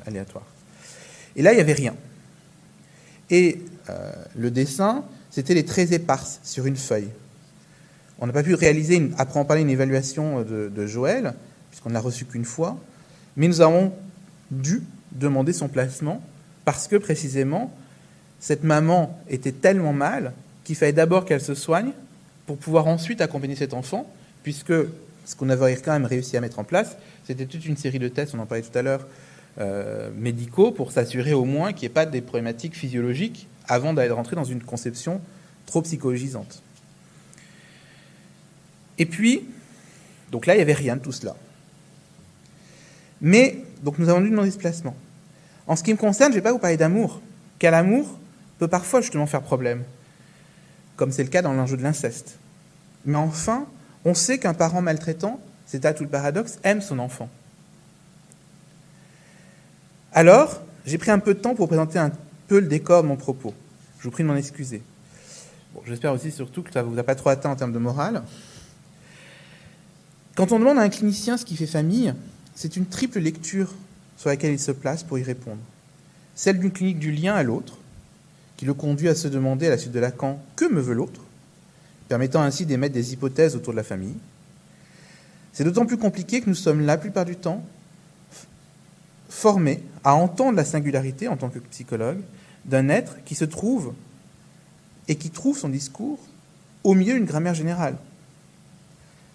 Speaker 3: aléatoire. Et là, il n'y avait rien. Et euh, le dessin, c'était les traits éparses sur une feuille. On n'a pas pu réaliser, une, après en parler, une évaluation de, de Joël, puisqu'on ne l'a reçu qu'une fois, mais nous avons dû demander son placement parce que précisément, cette maman était tellement mal qu'il fallait d'abord qu'elle se soigne pour pouvoir ensuite accompagner cet enfant, puisque ce qu'on avait quand même réussi à mettre en place, c'était toute une série de tests, on en parlait tout à l'heure, euh, médicaux, pour s'assurer au moins qu'il n'y ait pas des problématiques physiologiques avant d'aller rentrer dans une conception trop psychologisante. Et puis, donc là, il n'y avait rien de tout cela. Mais, donc nous avons dû demander ce placement. En ce qui me concerne, je ne vais pas vous parler d'amour, car l'amour peut parfois justement faire problème, comme c'est le cas dans l'enjeu de l'inceste. Mais enfin, on sait qu'un parent maltraitant, c'est à tout le paradoxe, aime son enfant. Alors, j'ai pris un peu de temps pour présenter un peu le décor de mon propos. Je vous prie de m'en excuser. J'espère aussi surtout que ça ne vous a pas trop atteint en termes de morale. Quand on demande à un clinicien ce qui fait famille, c'est une triple lecture sur laquelle il se place pour y répondre. Celle d'une clinique du lien à l'autre, qui le conduit à se demander à la suite de Lacan que me veut l'autre, permettant ainsi d'émettre des hypothèses autour de la famille. C'est d'autant plus compliqué que nous sommes la plupart du temps formés à entendre la singularité en tant que psychologue d'un être qui se trouve et qui trouve son discours au milieu d'une grammaire générale.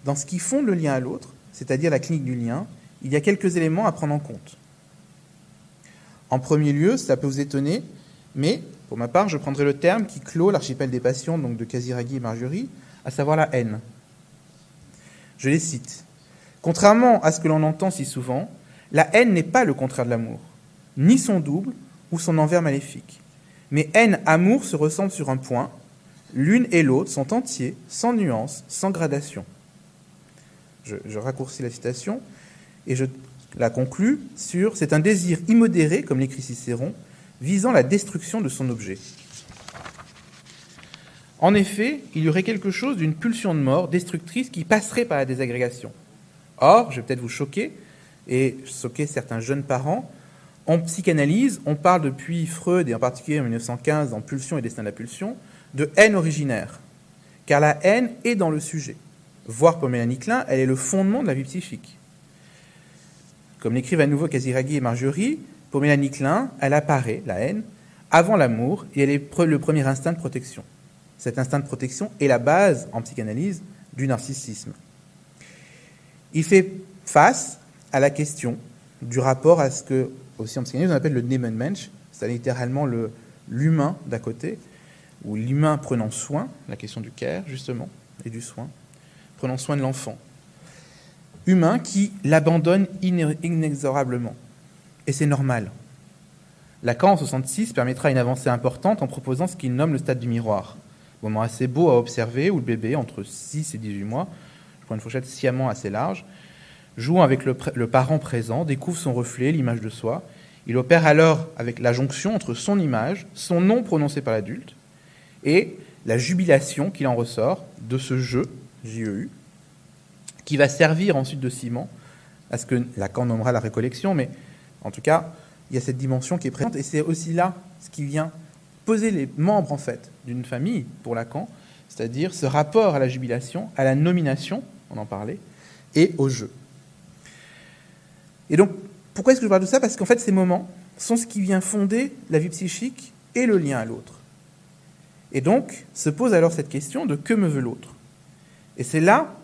Speaker 3: Dans ce qui fonde le lien à l'autre, c'est-à-dire la clinique du lien, il y a quelques éléments à prendre en compte. En premier lieu, ça peut vous étonner, mais pour ma part, je prendrai le terme qui clôt l'archipel des passions, donc de Casiraghi et Marjorie, à savoir la haine. Je les cite. Contrairement à ce que l'on entend si souvent, la haine n'est pas le contraire de l'amour, ni son double ou son envers maléfique. Mais haine, amour se ressemblent sur un point. L'une et l'autre sont entiers, sans nuance, sans gradation. Je, je raccourcis la citation et je la conclus sur c'est un désir immodéré, comme l'écrit Cicéron, visant la destruction de son objet. En effet, il y aurait quelque chose d'une pulsion de mort destructrice qui passerait par la désagrégation. Or, je vais peut-être vous choquer et choquer certains jeunes parents, en psychanalyse, on parle depuis Freud, et en particulier en 1915 dans Pulsion et Destin de la Pulsion, de haine originaire. Car la haine est dans le sujet. Voire pour Mélanie Klein, elle est le fondement de la vie psychique. Comme l'écrivent à nouveau Casiraghi et Marjorie, pour Mélanie Klein, elle apparaît, la haine, avant l'amour, et elle est le premier instinct de protection. Cet instinct de protection est la base, en psychanalyse, du narcissisme. Il fait face à la question du rapport à ce que, aussi en psychanalyse, on appelle le Nebenmensch, c'est littéralement l'humain d'à côté, ou l'humain prenant soin, la question du care, justement, et du soin, prenant soin de l'enfant. Humain qui l'abandonne inexorablement. Et c'est normal. Lacan, en 66, permettra une avancée importante en proposant ce qu'il nomme le stade du miroir. Moment assez beau à observer où le bébé, entre 6 et 18 mois, je prends une fourchette sciemment assez large, jouant avec le, le parent présent, découvre son reflet, l'image de soi. Il opère alors avec la jonction entre son image, son nom prononcé par l'adulte, et la jubilation qu'il en ressort de ce jeu, JEU, qui va servir ensuite de ciment à ce que Lacan nommera la récollection, mais en tout cas, il y a cette dimension qui est présente, et c'est aussi là ce qui vient poser les membres en fait d'une famille pour Lacan, c'est-à-dire ce rapport à la jubilation, à la nomination, on en parlait, et au jeu. Et donc, pourquoi est-ce que je parle de ça? Parce qu'en fait, ces moments sont ce qui vient fonder la vie psychique et le lien à l'autre. Et donc se pose alors cette question de que me veut l'autre? Et c'est là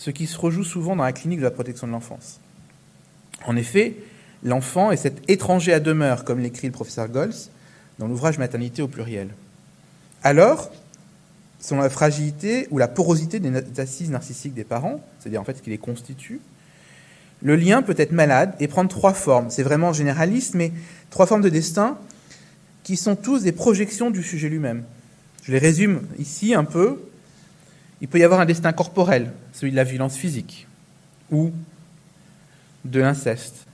Speaker 3: ce qui se rejoue souvent dans la clinique de la protection de l'enfance. En effet, l'enfant est cet étranger à demeure, comme l'écrit le professeur Gols dans l'ouvrage Maternité au pluriel. Alors, selon la fragilité ou la porosité des assises narcissiques des parents, c'est-à-dire en fait ce qui les constitue, le lien peut être malade et prendre trois formes. C'est vraiment généraliste, mais trois formes de destin qui sont tous des projections du sujet lui-même. Je les résume ici un peu. Il peut y avoir un destin corporel, celui de la violence physique ou de l'inceste.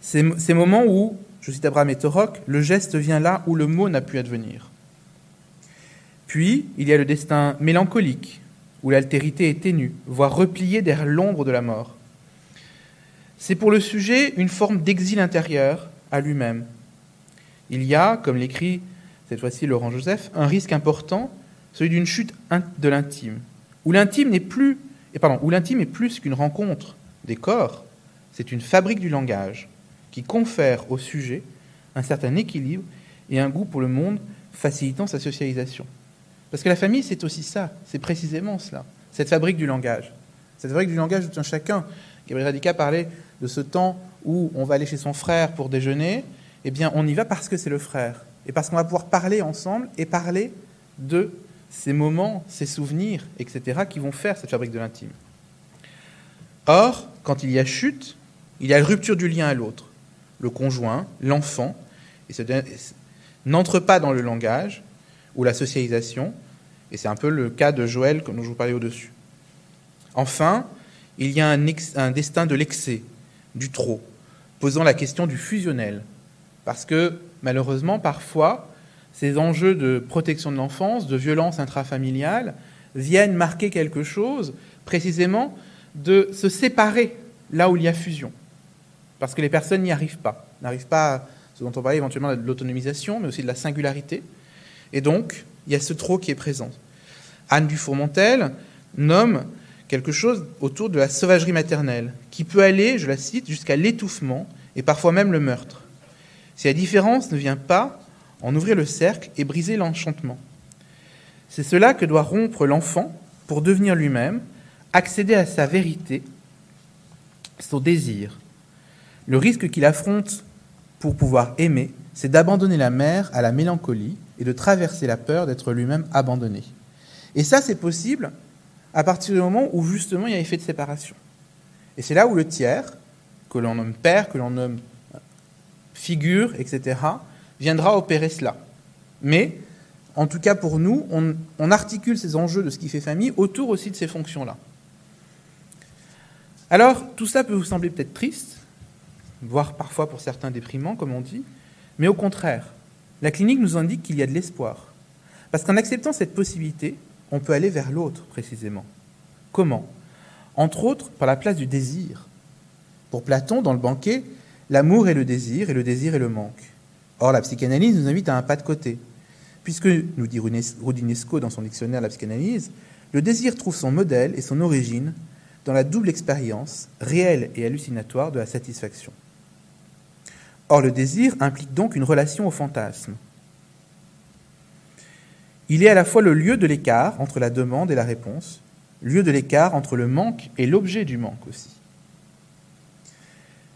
Speaker 3: Ces, ces, moments où, je cite Abraham et Torok, le geste vient là où le mot n'a pu advenir. Puis, il y a le destin mélancolique, où l'altérité est ténue, voire repliée derrière l'ombre de la mort. C'est pour le sujet une forme d'exil intérieur à lui-même. Il y a, comme l'écrit cette fois-ci Laurent Joseph, un risque important, celui d'une chute de l'intime, où l'intime n'est plus, pardon, où l'intime est plus qu'une rencontre des corps, c'est une fabrique du langage qui confère au sujet un certain équilibre et un goût pour le monde, facilitant sa socialisation. Parce que la famille, c'est aussi ça, c'est précisément cela, cette fabrique du langage. Cette fabrique du langage de chacun. Gabriel Radica parlait de ce temps où on va aller chez son frère pour déjeuner. Eh bien, on y va parce que c'est le frère. Et parce qu'on va pouvoir parler ensemble et parler de ces moments, ces souvenirs, etc., qui vont faire cette fabrique de l'intime. Or, quand il y a chute, il y a rupture du lien à l'autre. Le conjoint, l'enfant, n'entre pas dans le langage ou la socialisation, et c'est un peu le cas de Joël dont je vous parlais au-dessus. Enfin, il y a un, un destin de l'excès, du trop, posant la question du fusionnel. Parce que malheureusement, parfois, ces enjeux de protection de l'enfance, de violence intrafamiliale, viennent marquer quelque chose, précisément, de se séparer là où il y a fusion. Parce que les personnes n'y arrivent pas. N'arrivent pas à ce dont on parlait éventuellement de l'autonomisation, mais aussi de la singularité. Et donc, il y a ce trop qui est présent. Anne Dufourmontel nomme quelque chose autour de la sauvagerie maternelle, qui peut aller, je la cite, jusqu'à l'étouffement et parfois même le meurtre. Si la différence ne vient pas en ouvrir le cercle et briser l'enchantement. C'est cela que doit rompre l'enfant pour devenir lui-même, accéder à sa vérité, son désir. Le risque qu'il affronte pour pouvoir aimer, c'est d'abandonner la mère à la mélancolie et de traverser la peur d'être lui-même abandonné. Et ça, c'est possible à partir du moment où justement il y a effet de séparation. Et c'est là où le tiers, que l'on nomme père, que l'on nomme figure, etc., viendra opérer cela. Mais, en tout cas pour nous, on, articule ces enjeux de ce qui fait famille autour aussi de ces fonctions-là. Alors, tout ça peut vous sembler peut-être triste, voire parfois pour certains déprimant, comme on dit, mais au contraire, la clinique nous indique qu'il y a de l'espoir. Parce qu'en acceptant cette possibilité, on peut aller vers l'autre, précisément. Comment? Entre autres, par la place du désir. Pour Platon, dans le banquet, l'amour est le désir et le désir est le manque. Or, la psychanalyse nous invite à un pas de côté. Puisque, nous dit Rudinesco dans son dictionnaire La psychanalyse, le désir trouve son modèle et son origine dans la double expérience, réelle et hallucinatoire, de la satisfaction. Or, le désir implique donc une relation au fantasme. Il est à la fois le lieu de l'écart entre la demande et la réponse, lieu de l'écart entre le manque et l'objet du manque aussi.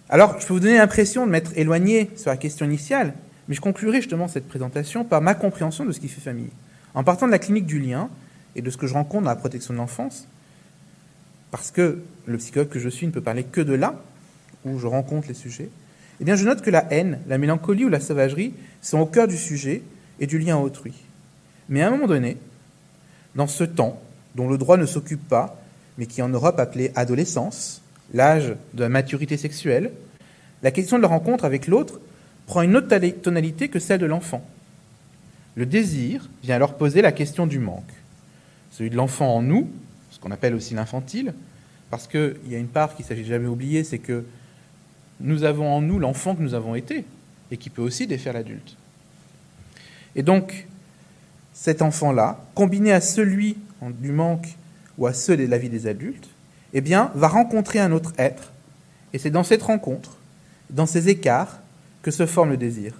Speaker 3: Alors, je peux vous donner l'impression de m'être éloigné sur la question initiale, mais je conclurai justement cette présentation par ma compréhension de ce qui fait famille. En partant de la clinique du lien et de ce que je rencontre dans la protection de l'enfance, parce que le psychologue que je suis ne peut parler que de là, où je rencontre les sujets, eh bien je note que la haine, la mélancolie ou la sauvagerie sont au cœur du sujet et du lien autrui. Mais à un moment donné, dans ce temps dont le droit ne s'occupe pas, mais qui en Europe appelé adolescence, l'âge de la maturité sexuelle, la question de la rencontre avec l'autre prend une autre tonalité que celle de l'enfant. Le désir vient alors poser la question du manque, celui de l'enfant en nous, ce qu'on appelle aussi l'infantile, parce qu'il y a une part qu'il ne s'agit jamais oublier, c'est que nous avons en nous l'enfant que nous avons été, et qui peut aussi défaire l'adulte. Et donc, cet enfant-là, combiné à celui du manque ou à ceux de la vie des adultes, eh bien, va rencontrer un autre être. Et c'est dans cette rencontre, dans ces écarts, que se forme le désir.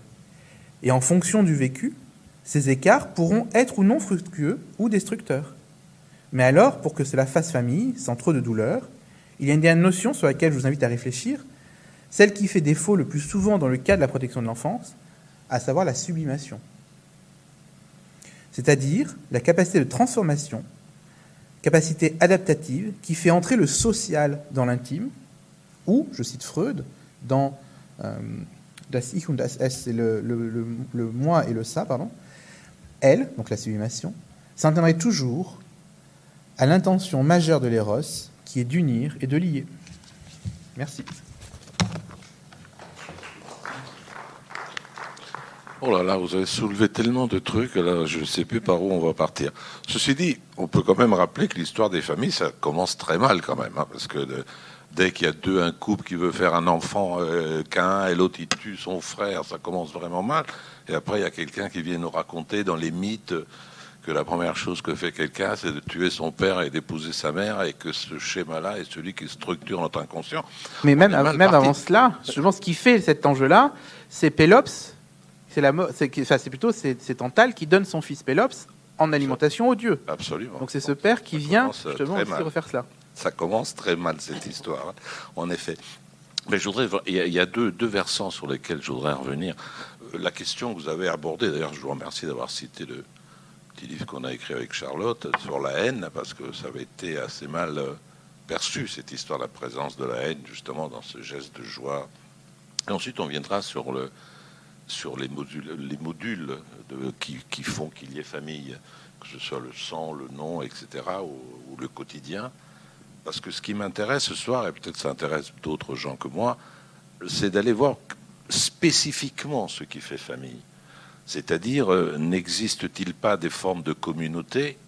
Speaker 3: Et en fonction du vécu, Ces écarts pourront être ou non fructueux ou destructeurs. Mais alors, pour que cela fasse famille, sans trop de douleur, il y a une notion sur laquelle je vous invite à réfléchir, celle qui fait défaut le plus souvent dans le cas de la protection de l'enfance, à savoir la sublimation. C'est-à-dire la capacité de transformation, capacité adaptative qui fait entrer le social dans l'intime, ou, je cite Freud, dans euh, Das Ich und das Es, c'est le, le, moi et le ça, pardon, elle, donc la sublimation, s'en toujours à l'intention majeure de l'éros, qui est d'unir et de lier. Merci.
Speaker 1: Oh là là, vous avez soulevé tellement de trucs, là, je ne sais plus par où on va partir. Ceci dit, on peut quand même rappeler que l'histoire des familles, ça commence très mal quand même, hein, parce que dès qu'il y a deux, un couple qui veut faire un enfant euh, qu'un, et l'autre il tue son frère, ça commence vraiment mal. Et après, il y a quelqu'un qui vient nous raconter dans les mythes que la première chose que fait quelqu'un, c'est de tuer son père et d'épouser sa mère, et que ce schéma-là est celui qui structure notre inconscient.
Speaker 3: Mais même, même avant cela, je pense ce qui fait cet enjeu-là, c'est Pélops c'est la, c'est plutôt c'est Tantal qui donne son fils Pélops en alimentation aux dieux.
Speaker 1: Absolument.
Speaker 3: Donc c'est ce père qui vient justement aussi refaire cela.
Speaker 1: Ça commence très mal cette histoire, hein, en effet. Mais je voudrais, il y a, deux, deux, versants sur lesquels je voudrais revenir. Euh, la question que vous avez abordée, d'ailleurs, je vous remercie d'avoir cité le petit livre qu'on a écrit avec Charlotte sur la haine, parce que ça avait été assez mal euh, perçu, cette histoire, la présence de la haine, justement, dans ce geste de joie. Et ensuite, on viendra sur le, sur les modules, les modules qui, font qu'il y ait famille, que ce soit le sang, le nom, etc., ou, le quotidien. Parce que ce qui m'intéresse ce soir, et peut-être ça intéresse d'autres gens que moi, c'est d'aller voir spécifiquement ce qui fait famille. C'est-à-dire, euh, n'existe-t-il pas des formes de communauté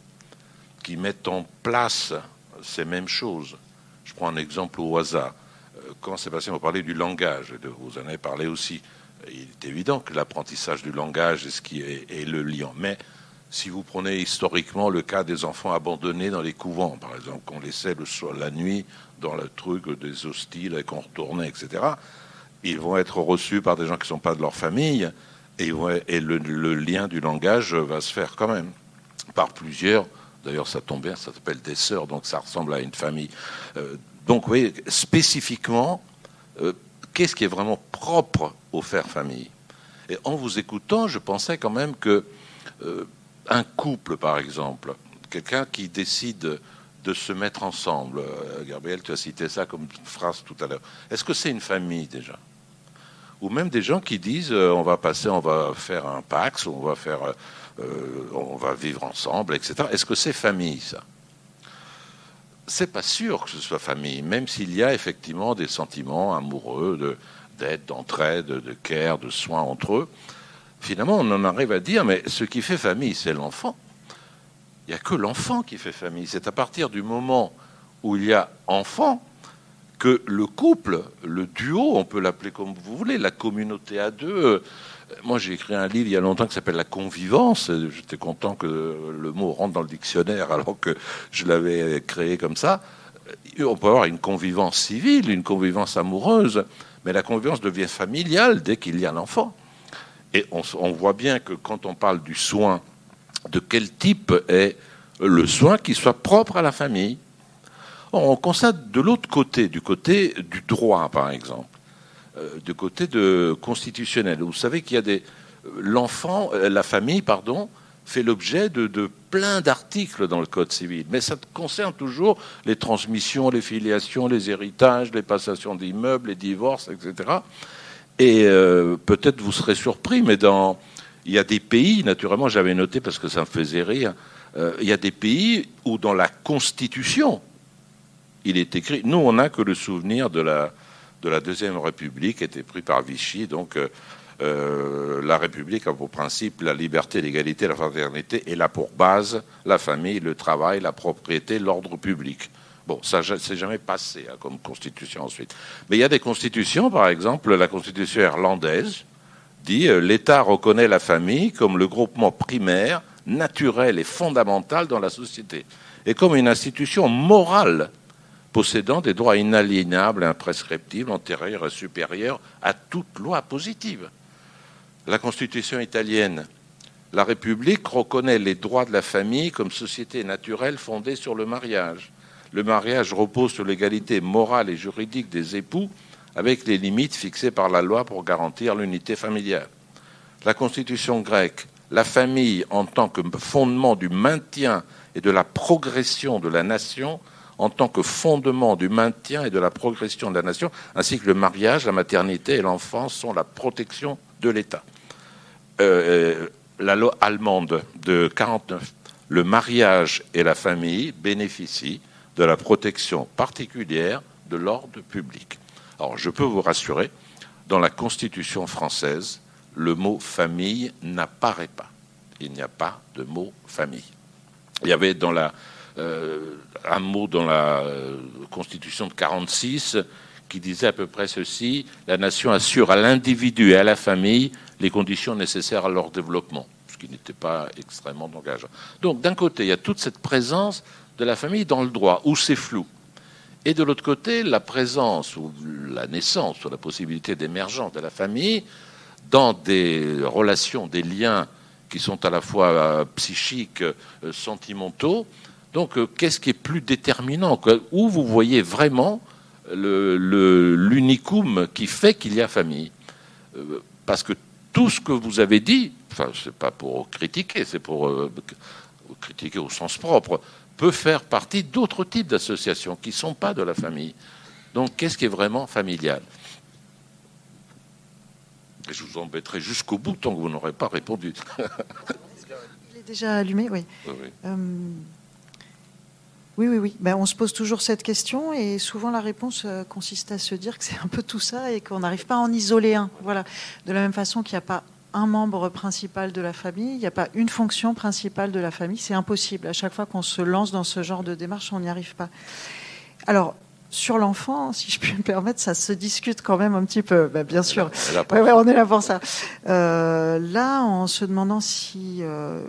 Speaker 1: qui mettent en place ces mêmes choses? Je prends un exemple au hasard. Euh, quand Sébastien vous parlé du langage, vous en avez parlé aussi il est évident que l'apprentissage du langage est ce qui est, le lien. Mais si vous prenez historiquement le cas des enfants abandonnés dans les couvents, par exemple, qu'on laissait le soir, la nuit dans le truc des hostiles et qu'on retournait, etc., ils vont être reçus par des gens qui ne sont pas de leur famille et, le, lien du langage va se faire quand même par plusieurs. D'ailleurs, ça tombe bien, ça s'appelle des sœurs, donc ça ressemble à une famille. Euh, donc, voyez, spécifiquement, euh, qu'est-ce qui est vraiment propre au faire famille? Et en vous écoutant, je pensais quand même que euh, un couple, par exemple, quelqu'un qui décide de se mettre ensemble, euh, Gabriel, tu as cité ça comme phrase tout à l'heure, est-ce que c'est une famille déjà? Ou même des gens qui disent euh, on va passer, on va faire un pax, on va faire, va vivre ensemble, etc. Est-ce que c'est famille ça? C'est pas sûr que ce soit famille, même s'il y a effectivement des sentiments amoureux, d'aide, d'entraide, de care, de soins entre eux. Finalement, on en arrive à dire, mais ce qui fait famille, c'est l'enfant. Il n'y a que l'enfant qui fait famille. C'est à partir du moment où il y a enfant que le couple, le duo, on peut l'appeler comme vous voulez, la communauté à deux, moi, j'ai écrit un livre il y a longtemps qui s'appelle La convivence. J'étais content que le mot rentre dans le dictionnaire alors que je l'avais créé comme ça. On peut avoir une convivance civile, une convivance amoureuse, mais la convivence devient familiale dès qu'il y a un enfant. Et on, voit bien que quand on parle du soin, de quel type est le soin qui soit propre à la famille? On constate de l'autre côté, du côté du droit, par exemple. Euh, de côté de constitutionnel. Vous savez qu'il y a des l'enfant, euh, la famille, pardon, fait l'objet de, plein d'articles dans le Code civil, mais ça concerne toujours les transmissions, les filiations, les héritages, les passations d'immeubles, les divorces, etc. Et euh, peut-être vous serez surpris, mais dans il y a des pays, naturellement, j'avais noté parce que ça me faisait rire, il y a des pays où dans la Constitution, il est écrit, nous on n'a que le souvenir de la, de la Deuxième République était pris par Vichy. Donc, euh, euh, la République a pour principe la liberté, l'égalité, la fraternité, et là pour base la famille, le travail, la propriété, l'ordre public. Bon, ça ne s'est jamais passé hein, comme constitution ensuite. Mais il y a des constitutions, par exemple, la constitution irlandaise dit euh, l'État reconnaît la famille comme le groupement primaire, naturel et fondamental dans la société, et comme une institution morale possédant des droits inaliénables, imprescriptibles, antérieurs et supérieurs à toute loi positive. La Constitution italienne la République reconnaît les droits de la famille comme société naturelle fondée sur le mariage. Le mariage repose sur l'égalité morale et juridique des époux avec les limites fixées par la loi pour garantir l'unité familiale. La constitution grecque, la famille en tant que fondement du maintien et de la progression de la nation, en tant que fondement du maintien et de la progression de la nation, ainsi que le mariage, la maternité et l'enfance sont la protection de l'État. Euh, la loi allemande de 49, le mariage et la famille bénéficient de la protection particulière de l'ordre public. Alors, je peux vous rassurer, dans la Constitution française, le mot famille n'apparaît pas. Il n'y a pas de mot famille. Il y avait dans la, euh, un mot dans la euh, Constitution de 46 qui disait à peu près ceci la nation assure à l'individu et à la famille les conditions nécessaires à leur développement, ce qui n'était pas extrêmement engageant. Donc, d'un côté, il y a toute cette présence de la famille dans le droit, où c'est flou. Et de l'autre côté, la présence ou la naissance ou la possibilité d'émergence de la famille dans des relations, des liens qui sont à la fois euh, psychiques, euh, sentimentaux. Donc, euh, qu'est-ce qui est plus déterminant Où vous voyez vraiment l'unicum qui fait qu'il y a famille? Parce que tout ce que vous avez dit, enfin, c'est pas pour critiquer, c'est pour critiquer au sens propre, peut faire partie d'autres types d'associations qui ne sont pas de la famille. Donc, qu'est-ce qui est vraiment familial? Et je vous embêterai jusqu'au bout tant que vous n'aurez pas répondu.
Speaker 2: Il est déjà allumé, oui. Oui, oui. Euh, oui, oui. Ben, on se pose toujours cette question et souvent la réponse euh, consiste à se dire que c'est un peu tout ça et qu'on n'arrive pas à en isoler un. Voilà. De la même façon qu'il n'y a pas un membre principal de la famille, il n'y a pas une fonction principale de la famille, c'est impossible. À chaque fois qu'on se lance dans ce genre de démarche, on n'y arrive pas. Alors, sur l'enfant, si je puis me permettre, ça se discute quand même un petit peu. Ben, bien sûr, on est là pour ça. Euh, là, en se demandant si euh,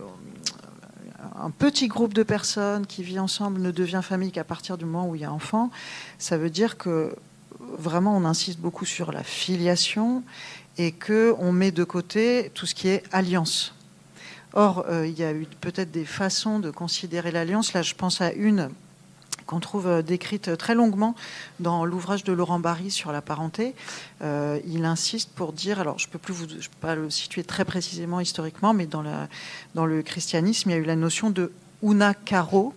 Speaker 2: un petit groupe de personnes qui vit ensemble ne devient famille qu'à partir du moment où il y a enfant, ça veut dire que vraiment on insiste beaucoup sur la filiation et qu'on met de côté tout ce qui est alliance. Or, euh, il y a eu peut-être des façons de considérer l'alliance. Là, je pense à une qu'on trouve euh, décrite très longuement dans l'ouvrage de Laurent Barry sur la parenté. Euh, il insiste pour dire, alors je ne peux plus vous, je peux pas le situer très précisément historiquement, mais dans, dans le christianisme, il y a eu la notion de una caro,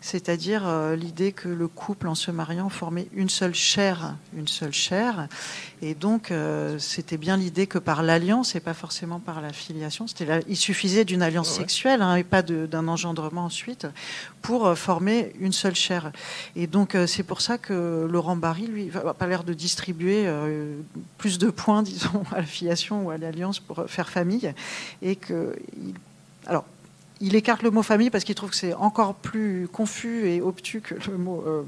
Speaker 2: c'est-à-dire euh, l'idée que le couple, en se mariant, formait une seule chair, une seule chair. Et donc, euh, c'était bien l'idée que par l'alliance, et pas forcément par la filiation, c'était il suffisait d'une alliance sexuelle hein, et pas d'un engendrement ensuite pour euh, former une seule chair. Et donc, c'est pour ça que Laurent Barry, lui, n'a pas l'air de distribuer plus de points, disons, à la filiation ou à l'alliance pour faire famille, et que, alors il écarte le mot famille parce qu'il trouve que c'est encore plus confus et obtus que le mot euh,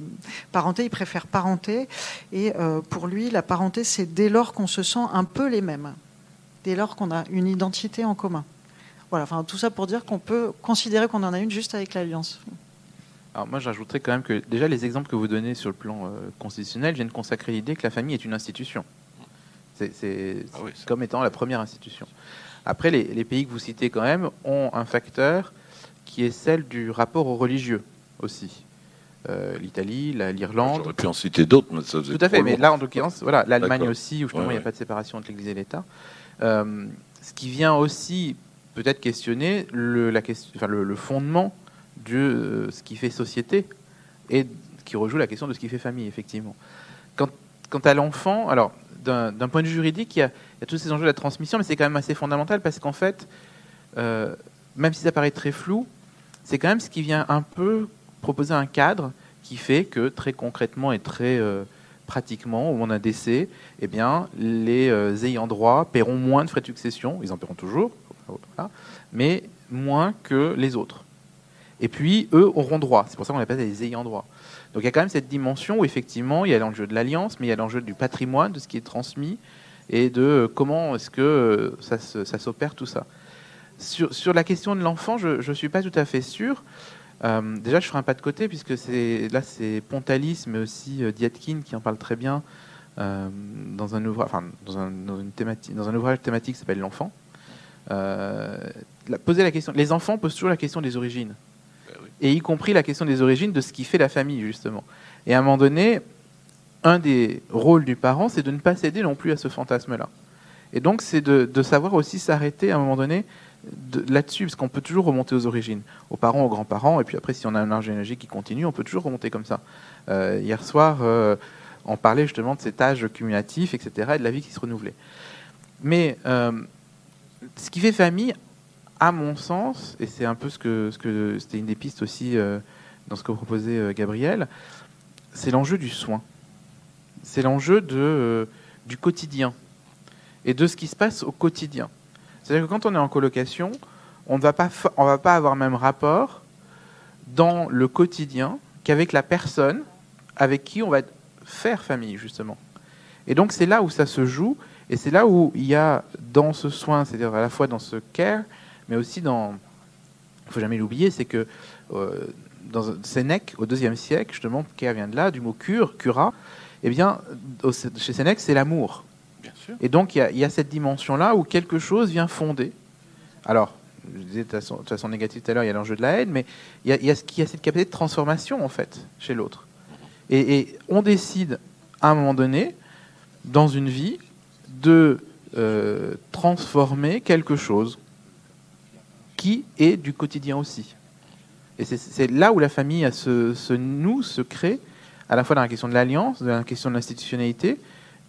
Speaker 2: parenté. Il préfère parenté. Et euh, pour lui, la parenté, c'est dès lors qu'on se sent un peu les mêmes, dès lors qu'on a une identité en commun. Voilà, enfin, tout ça pour dire qu'on peut considérer qu'on en a une juste avec l'alliance.
Speaker 3: Alors moi, j'ajouterais quand même que déjà les exemples que vous donnez sur le plan euh, constitutionnel viennent consacrer l'idée que la famille est une institution. C'est ah comme étant la première institution. Après, les, pays que vous citez quand même ont un facteur qui est celle du rapport aux religieux aussi. Euh, L'Italie, l'Irlande.
Speaker 1: J'aurais pu en citer d'autres, mais ça
Speaker 3: Tout à fait, mais là, en l'occurrence, voilà, l'Allemagne aussi, où justement il n'y a pas de séparation entre l'Église et l'État. Euh, ce qui vient aussi peut-être questionner le, la question, enfin, le, fondement de euh, ce qui fait société et qui rejoue la question de ce qui fait famille, effectivement. Quant, quant à l'enfant, alors d'un point de vue juridique, il y, a, tous ces enjeux de la transmission, mais c'est quand même assez fondamental parce qu'en fait, euh, même si ça paraît très flou, c'est quand même ce qui vient un peu proposer un cadre qui fait que très concrètement et très euh, pratiquement, au moment d'un décès, eh bien, les euh, ayants droit paieront moins de frais de succession, ils en paieront toujours, mais moins que les autres. Et puis, eux auront droit. C'est pour ça qu'on appelle les ayants droit. Donc il y a quand même cette dimension où effectivement il y a l'enjeu de l'alliance, mais il y a l'enjeu du patrimoine, de ce qui est transmis, et de euh, comment est-ce que euh, ça, s'opère tout ça. Sur, la question de l'enfant, je ne suis pas tout à fait sûr. Euh, déjà, je ferai un pas de côté, puisque là, c'est Pontalis, mais aussi Dietkin qui en parle très bien dans, un ouvrage, dans, un, thématique, dans un ouvrage thématique qui s'appelle L'enfant. poser la question. Les enfants posent toujours la question des origines. Et y compris la question des origines de ce qui fait la famille, justement. Et à un moment donné, un des rôles du parent, c'est de ne pas céder non plus à ce fantasme-là. Et donc, c'est de, savoir aussi s'arrêter à un moment donné de- là-dessus, parce qu'on peut toujours remonter aux origines, aux parents, aux grands-parents, et puis après, si on a un arbre généalogique qui continue, on peut toujours remonter comme ça. Euh, hier soir, euh, on parlait justement de cet âge cumulatif, etc., et de la vie qui se renouvelait. Mais euh, ce qui fait famille, à mon sens, et c'est un peu ce que, c'était une des pistes aussi euh, dans ce que proposait euh, Gabriel, c'est l'enjeu du soin. C'est l'enjeu euh, du quotidien et de ce qui se passe au quotidien. C'est-à-dire que quand on est en colocation, on ne va pas, on va pas avoir même rapport dans le quotidien qu'avec la personne avec qui on va faire famille, justement. Et donc c'est là où ça se joue, et c'est là où il y a dans ce soin, c'est-à-dire à la fois dans ce care, mais aussi dans... Il ne faut jamais l'oublier, c'est que euh, dans Sénèque, au deuxième siècle, justement, care vient de là, du mot cure, cura, eh bien, au- chez Sénèque, c'est l'amour. Et donc, il y a, il y a cette dimension-là où quelque chose vient fonder. Alors, je disais de façon, façon négative tout à l'heure, il y a l'enjeu de la haine, mais il y a, y qui- y cette capacité de transformation, en fait, chez l'autre. Et, et on décide, à un moment donné, dans une vie, de euh, transformer quelque chose qui est du quotidien aussi. Et c'est- là où la famille a ce nous se crée, à la fois dans la question de l'alliance, dans la question de l'institutionnalité,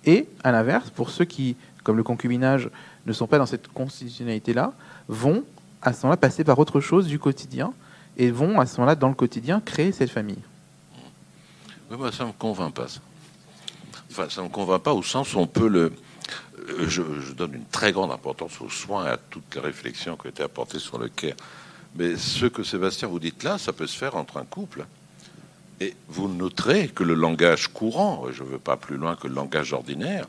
Speaker 3: et à l'inverse, pour ceux qui, comme le concubinage, ne sont pas dans cette constitutionnalité-là, vont à ce moment-là passer par autre chose du quotidien et vont à ce moment-là, dans le quotidien, créer cette famille.
Speaker 1: Oui, moi, ça ne me convainc pas. ça. Enfin, ça ne me convainc pas au sens où on peut le. Euh, Je, donne une très grande importance aux soins et à toutes les réflexions qui ont été apportées sur le care. Mais ce que Sébastien vous dites là, ça peut se faire entre un couple. Et vous noterez que le langage courant, je ne veux pas plus loin que le langage ordinaire,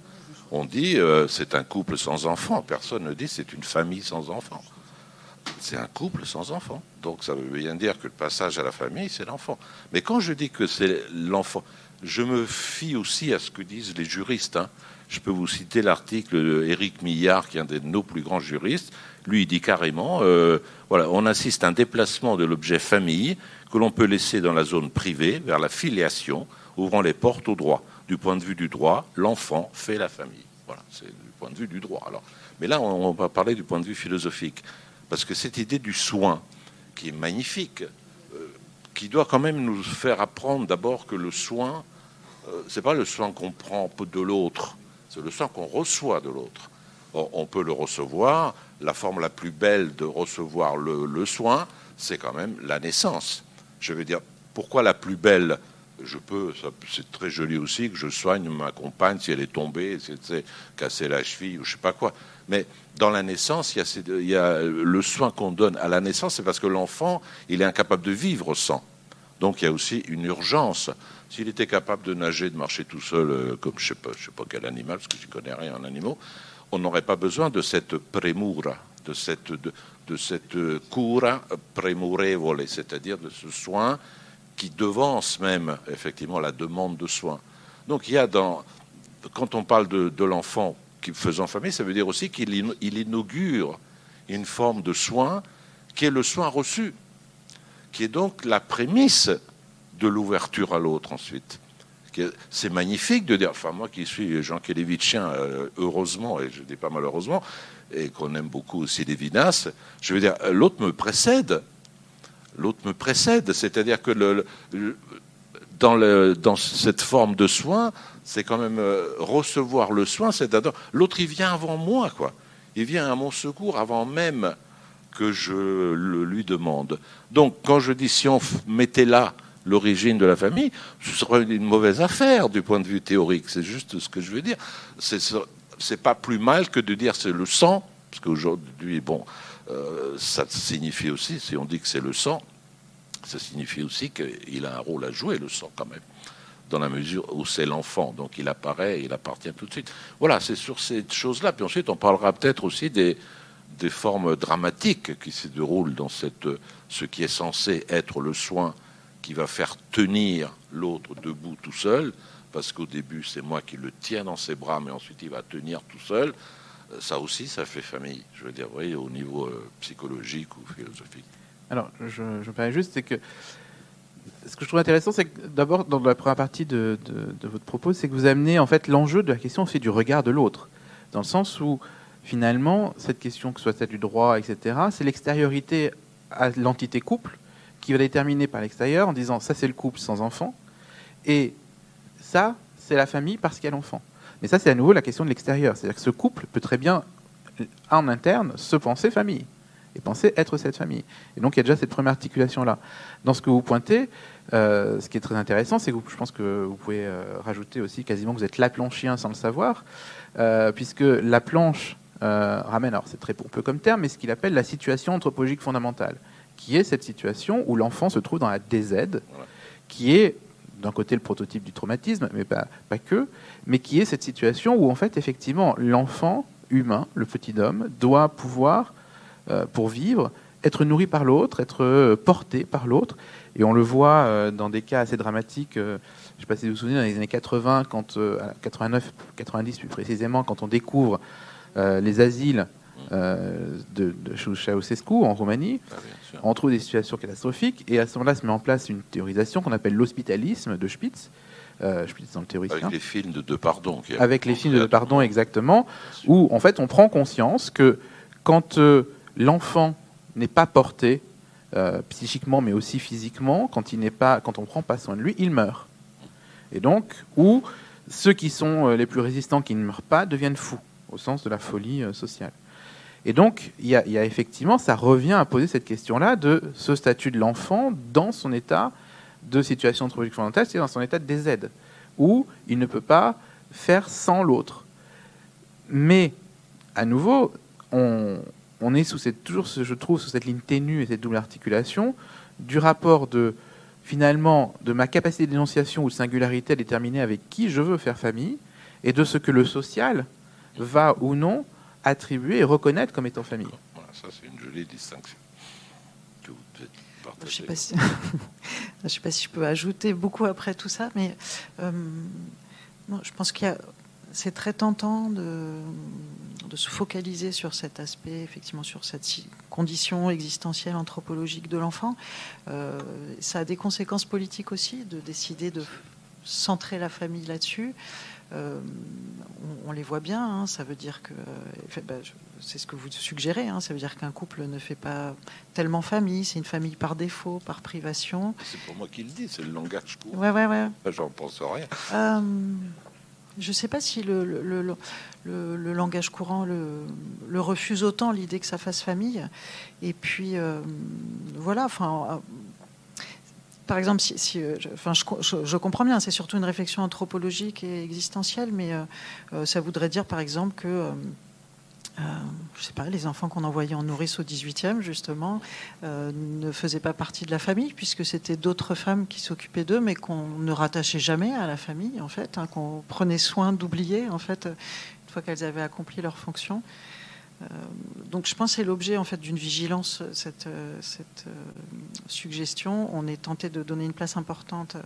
Speaker 1: on dit euh, c'est un couple sans enfants. Personne ne dit c'est une famille sans enfants. C'est un couple sans enfants. Donc ça veut bien dire que le passage à la famille, c'est l'enfant. Mais quand je dis que c'est l'enfant, je me fie aussi à ce que disent les juristes. hein. Je peux vous citer l'article d'Éric Millard, qui est un de nos plus grands juristes. Lui, il dit carrément, euh, voilà, on assiste à un déplacement de l'objet famille que l'on peut laisser dans la zone privée vers la filiation, ouvrant les portes au droit. Du point de vue du droit, l'enfant fait la famille. Voilà, c'est du point de vue du droit. Alors, mais là, on va parler du point de vue philosophique, parce que cette idée du soin, qui est magnifique, euh, qui doit quand même nous faire apprendre d'abord que le soin, euh, c'est pas le soin qu'on prend de l'autre, c'est le soin qu'on reçoit de l'autre. On peut le recevoir. La forme la plus belle de recevoir le, soin, c'est quand même la naissance. Je veux dire, pourquoi la plus belle? Je peux, c'est très joli aussi que je soigne ma compagne si elle est tombée, si elle s'est cassée la cheville ou je sais pas quoi. Mais dans la naissance, il y a le soin qu'on donne à la naissance, c'est parce que l'enfant, il est incapable de vivre sans. Donc il y a aussi une urgence. S'il était capable de nager, de marcher tout seul, euh, comme je je sais pas quel animal, parce que je connais rien en animaux, on n'aurait pas besoin de cette premura, de cette euh, cura premurevole, c'est-à-dire de ce soin qui devance même effectivement la demande de soins. Donc il y a dans quand on parle de, de l'enfant faisant famille, ça veut dire aussi qu'il in- il inaugure une forme de soin qui est le soin reçu, qui est donc la prémisse de l'ouverture à l'autre ensuite. C'est magnifique de dire, enfin moi qui suis Jean Kélévitchien, euh, heureusement, et je dis pas malheureusement, et qu'on aime beaucoup aussi Lévinas, je veux dire, l'autre me précède. L'autre me précède, c'est-à-dire que dans, dans cette forme de soin, c'est quand même euh, recevoir le soin, c'est-à-dire l'autre il vient avant moi, quoi. Il vient à mon secours avant même que je le lui demande. Donc, quand je dis si on mettait là l'origine de la famille, ce serait une mauvaise affaire du point de vue théorique. C'est juste ce que je veux dire. C'est pas plus mal que de dire c'est le sang, parce qu'aujourd'hui, bon, euh, ça signifie aussi, si on dit que c'est le sang, ça signifie aussi qu'il a un rôle à jouer, le sang quand même, dans la mesure où c'est l'enfant. Donc il apparaît, il appartient tout de suite. Voilà, c'est sur cette chose-là. Puis ensuite, on parlera peut-être aussi des, des formes dramatiques qui se déroulent dans cette, ce qui est censé être le soin qui va faire tenir l'autre debout tout seul, parce qu'au début, c'est moi qui le tiens dans ses bras, mais ensuite il va tenir tout seul. ça aussi, ça fait famille. Je veux dire, au niveau euh, psychologique ou philosophique.
Speaker 3: Alors, je, je me permets juste, c'est que ce que je trouve intéressant, c'est que d'abord, dans la première partie de, votre propos, c'est que vous amenez en fait l'enjeu de la question aussi du regard de l'autre, dans le sens où finalement, cette question, que ce soit celle du droit, etc., c'est l'extériorité à l'entité couple qui va déterminer par l'extérieur en disant ça c'est le couple sans enfant et ça c'est la famille parce qu'il y a l'enfant. Mais ça c'est à nouveau la question de l'extérieur, c'est-à-dire que ce couple peut très bien en interne se penser famille et penser être cette famille. Et donc il y a déjà cette première articulation-là. Dans ce que vous pointez, euh, ce qui est très intéressant, c'est que je pense que vous pouvez euh, rajouter aussi quasiment que vous êtes la planchien sans le savoir, euh, puisque la planche ramène, alors c'est très pompeux comme terme, mais ce qu'il appelle la situation anthropologique fondamentale, qui est cette situation où l'enfant se trouve dans la DZ, qui est d'un côté le prototype du traumatisme, mais pas, pas que, mais qui est cette situation où en fait effectivement l'enfant humain, le petit homme, doit pouvoir euh, pour vivre, être nourri par l'autre, être euh, porté par l'autre. Et on le voit euh, dans des cas assez dramatiques. je ne sais pas si vous vous souvenez, dans les années 80, quand, 89, 90 plus précisément, quand on découvre les asiles de, de Ceausescu en Roumanie, ah, on trouve des situations catastrophiques. Et à ce moment-là, se met en place une théorisation qu'on appelle l'hospitalisme de Spitz. Spitz dans le théoricien.
Speaker 1: Avec les films de Depardon.
Speaker 3: Avec les films de Depardon, exactement, où en fait on prend conscience que quand l'enfant n'est pas porté euh, psychiquement, mais aussi physiquement, quand il n'est pas, quand on prend pas soin de lui, il meurt. Et donc, ou ceux qui sont euh, les plus résistants, qui ne meurent pas, deviennent fous, au sens de la folie euh, sociale. Et donc, il y, a, effectivement, ça revient à poser cette question-là de ce statut de l'enfant dans son état de situation anthropologique fondamentale, c'est-à-dire dans son état de DZ, où il ne peut pas faire sans l'autre. Mais, à nouveau, on, on est sous cette, toujours, je trouve, sous cette ligne ténue et cette double articulation du rapport de finalement de ma capacité d'énonciation ou de singularité à déterminer avec qui je veux faire famille et de ce que le social va ou non attribuer et reconnaître comme étant famille.
Speaker 1: ça, c'est une jolie distinction
Speaker 2: Je ne sais, pas si... sais pas si je peux ajouter beaucoup après tout ça, mais euh, je pense qu'il y a c'est très tentant de, se focaliser sur cet aspect, effectivement, sur cette condition existentielle, anthropologique de l'enfant. Euh, ça a des conséquences politiques aussi, de décider de centrer la famille là-dessus. Euh, on, les voit bien, hein. ça veut dire que, bah, c'est ce que vous suggérez, hein. ça veut dire qu'un couple ne fait pas tellement famille, c'est une famille par défaut, par privation.
Speaker 1: C'est pour moi qui le dis, c'est le langage courant.
Speaker 2: Ouais, ouais, ouais.
Speaker 1: J'en pense rien.
Speaker 2: Euh, je ne sais pas si le, le, langage courant le, refuse autant, l'idée que ça fasse famille. Et puis, euh, voilà, enfin. Euh, par exemple, si, euh, je, comprends bien, c'est surtout une réflexion anthropologique et existentielle, mais ça voudrait dire, par exemple, que euh, sais pas, les enfants qu'on envoyait en nourrice au 18e, justement, euh, ne faisaient pas partie de la famille, puisque c'était d'autres femmes qui s'occupaient d'eux, mais qu'on ne rattachait jamais à la famille, en fait, hein, qu'on prenait soin d'oublier, en fait, une fois qu'elles avaient accompli leur fonction. Euh, donc je pense que c'est l'objet en fait d'une vigilance, cette, cette suggestion. On est tenté de donner une place importante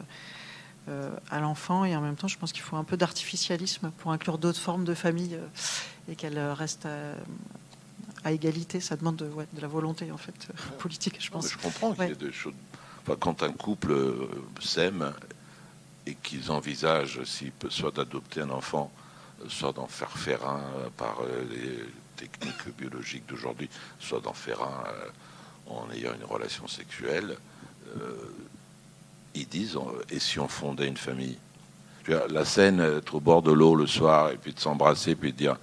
Speaker 2: euh, à l'enfant et en même temps je pense qu'il faut un peu d'artificialisme pour inclure d'autres formes de famille euh, et qu'elle reste à, égalité. Ça demande de, la volonté en fait politique, je pense.
Speaker 1: je comprends qu'il y a des choses. quand un couple euh, s'aime et qu'ils envisagent, s'il peut soit d'adopter un enfant, soit d'en faire faire un par les techniques biologiques d'aujourd'hui, soit d'en faire un en ayant une relation sexuelle ils disent et si on fondait une famille? La scène, être au bord de l'eau le soir et puis de s'embrasser, puis de dire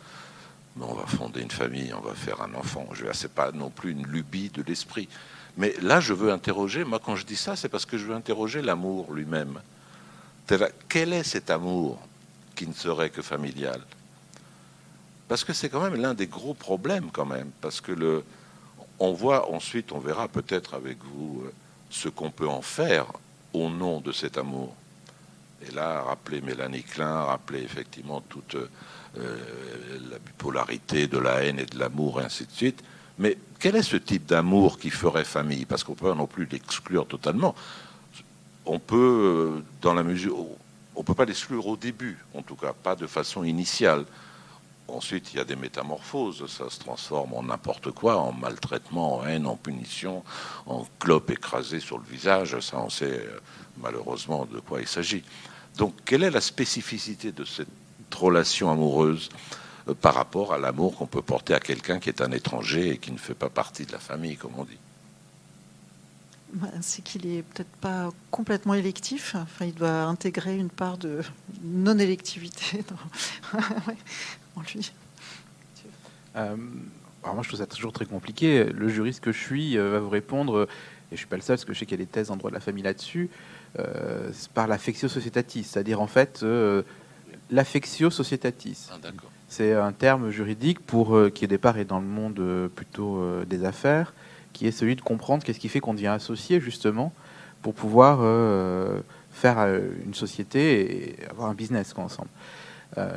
Speaker 1: on va fonder une famille, on va faire un enfant. Je c'est pas non plus une lubie de l'esprit. Mais là, je veux interroger. Moi, quand je dis ça, c'est parce que je veux interroger l'amour lui-même. Quel est cet amour qui ne serait que familial? Parce que c'est quand même l'un des gros problèmes, quand même. Parce que le, on voit ensuite, on verra peut-être avec vous euh, ce qu'on peut en faire au nom de cet amour. Et là, rappeler Mélanie Klein, rappeler effectivement toute euh, la bipolarité de la haine et de l'amour, et ainsi de suite. Mais quel est ce type d'amour qui ferait famille? Parce qu'on peut non plus l'exclure totalement. On peut, euh, dans la mesure, on peut pas l'exclure au début, en tout cas, pas de façon initiale. Ensuite, il y a des métamorphoses. Ça se transforme en n'importe quoi, en maltraitement, en haine, en punition, en clope écrasée sur le visage. Ça, on sait euh, malheureusement de quoi il s'agit. Donc, quelle est la spécificité de cette relation amoureuse euh, par rapport à l'amour qu'on peut porter à quelqu'un qui est un étranger et qui ne fait pas partie de la famille, comme on dit?
Speaker 2: Bah, c'est qu'il est peut-être pas complètement électif. Enfin, il doit intégrer une part de non-électivité en lui.
Speaker 3: Euh, alors moi, je trouve ça toujours très compliqué. Le juriste que je suis euh, va vous répondre, et je suis pas le seul, parce que je sais qu'il y a des thèses en droit de la famille là-dessus, euh, par l'affectio societatis, c'est-à-dire en fait l'affectio societatis. Ah, c'est un terme juridique pour qui au départ est dans le monde plutôt des affaires qui est celui de comprendre qu'est-ce qui fait qu'on devient associé justement pour pouvoir euh, faire euh, une société et avoir un business ensemble. Euh,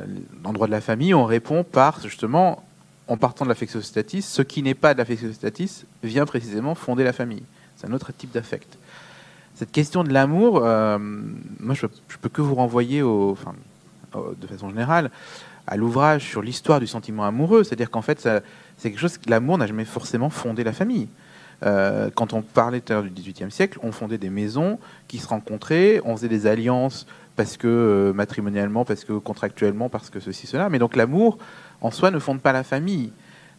Speaker 3: dans le droit de la famille, on répond par justement en partant de l'affection statis, ce qui n'est pas de l'affection statis vient précisément fonder la famille. C'est un autre type d'affect. Cette question de l'amour, moi je, je, peux que vous renvoyer de façon générale à l'ouvrage sur l'histoire du sentiment amoureux, c'est-à-dire qu'en fait c'est quelque chose l'amour n'a jamais forcément fondé la famille. Euh, quand on parlait tout à l'heure du XVIIIe siècle, on fondait des maisons qui se rencontraient, on faisait des alliances parce que euh, matrimonialement, parce que contractuellement, parce que ceci, cela. Mais donc l'amour, en soi, ne fonde pas la famille.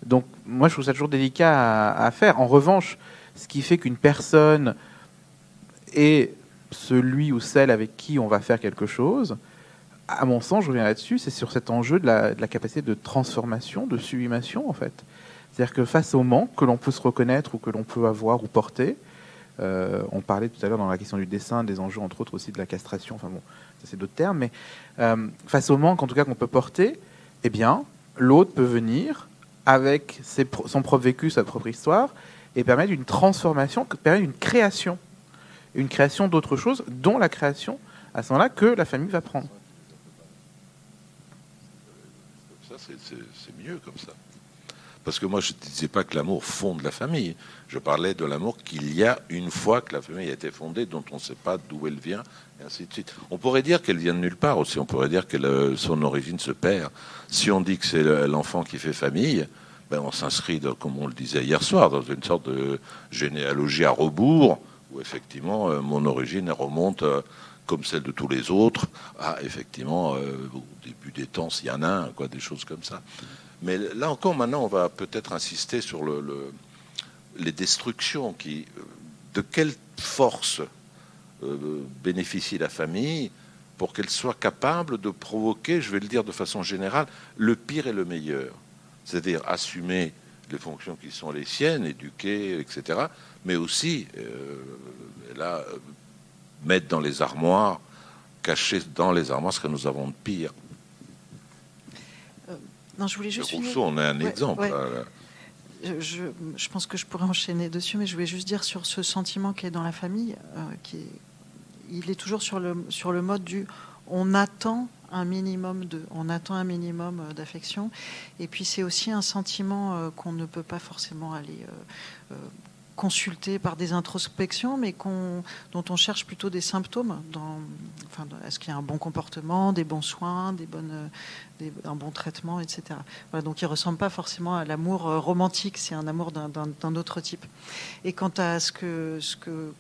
Speaker 3: Donc moi, je trouve ça toujours délicat à, faire. En revanche, ce qui fait qu'une personne est celui ou celle avec qui on va faire quelque chose, à mon sens, je reviens là-dessus, c'est sur cet enjeu de la, capacité de transformation, de sublimation, en fait. C'est-à-dire que face au manque que l'on peut se reconnaître ou que l'on peut avoir ou porter, euh, on parlait tout à l'heure dans la question du dessin, des enjeux entre autres aussi de la castration, enfin bon, c'est d'autres termes, mais euh, face au manque en tout cas qu'on peut porter, eh bien, l'autre peut venir avec son propre vécu, sa propre histoire, et permettre une transformation, permettre une création, une création d'autre chose, dont la création à ce moment-là que la famille va prendre.
Speaker 1: Ça, c'est mieux comme ça. Parce que moi, je ne disais pas que l'amour fonde la famille. Je parlais de l'amour qu'il y a une fois que la famille a été fondée, dont on ne sait pas d'où elle vient, On pourrait dire qu'elle vient de nulle part aussi. On pourrait dire que son origine se perd. Si on dit que c'est l'enfant qui fait famille, ben on s'inscrit, comme on le disait hier soir, dans une sorte de généalogie à rebours, où effectivement, euh, mon origine remonte euh, comme celle de tous les autres, à effectivement, euh, au début des temps, s'il y en a un, quoi, des choses comme ça. Mais là encore, maintenant, on va peut-être insister sur le, les destructions. Qui, de quelle force euh, bénéficie la famille pour qu'elle soit capable de provoquer, je vais le dire de façon générale, le pire et le meilleur. C'est-à-dire assumer les fonctions qui sont les siennes, éduquer, etc. Mais aussi, euh, là, mettre dans les armoires, cacher dans les armoires ce que nous avons de pire.
Speaker 2: Non, je voulais juste.
Speaker 1: Rousseau, on a un exemple.
Speaker 2: Je, je, pense que je pourrais enchaîner dessus, mais je voulais juste dire sur ce sentiment qui est dans la famille, euh, qui est, il est toujours sur le, sur le mode du on attend un minimum de, on attend un minimum euh, d'affection, et puis c'est aussi un sentiment euh, qu'on ne peut pas forcément aller consulter par des introspections, mais dont on cherche plutôt des symptômes. Dans, enfin, est-ce qu'il y a un bon comportement, des bons soins, des bonnes, un bon traitement, etc. Voilà, donc il ne ressemble pas forcément à l'amour euh, romantique, c'est un amour d'un, autre type. Et quant à ce que, ce que,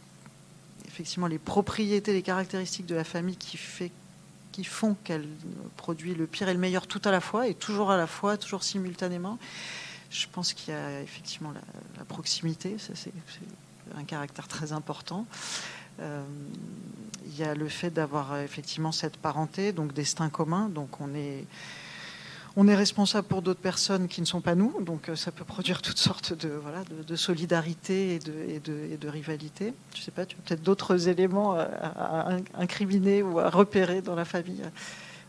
Speaker 2: effectivement, les propriétés, les caractéristiques de la famille qui fait qui font qu'elle produit le pire et le meilleur tout à la fois et toujours à la fois, toujours simultanément. Je pense qu'il y a effectivement la, proximité, c'est un caractère très important. Euh, il y a le fait d'avoir effectivement cette parenté, donc destin commun. Donc on est, on est responsable pour d'autres personnes qui ne sont pas nous. Donc euh, ça peut produire toutes sortes de, voilà, de, solidarité et de, et, de, et de, rivalité. Je ne sais pas, tu as peut-être d'autres éléments à, incriminer ou à repérer dans la famille.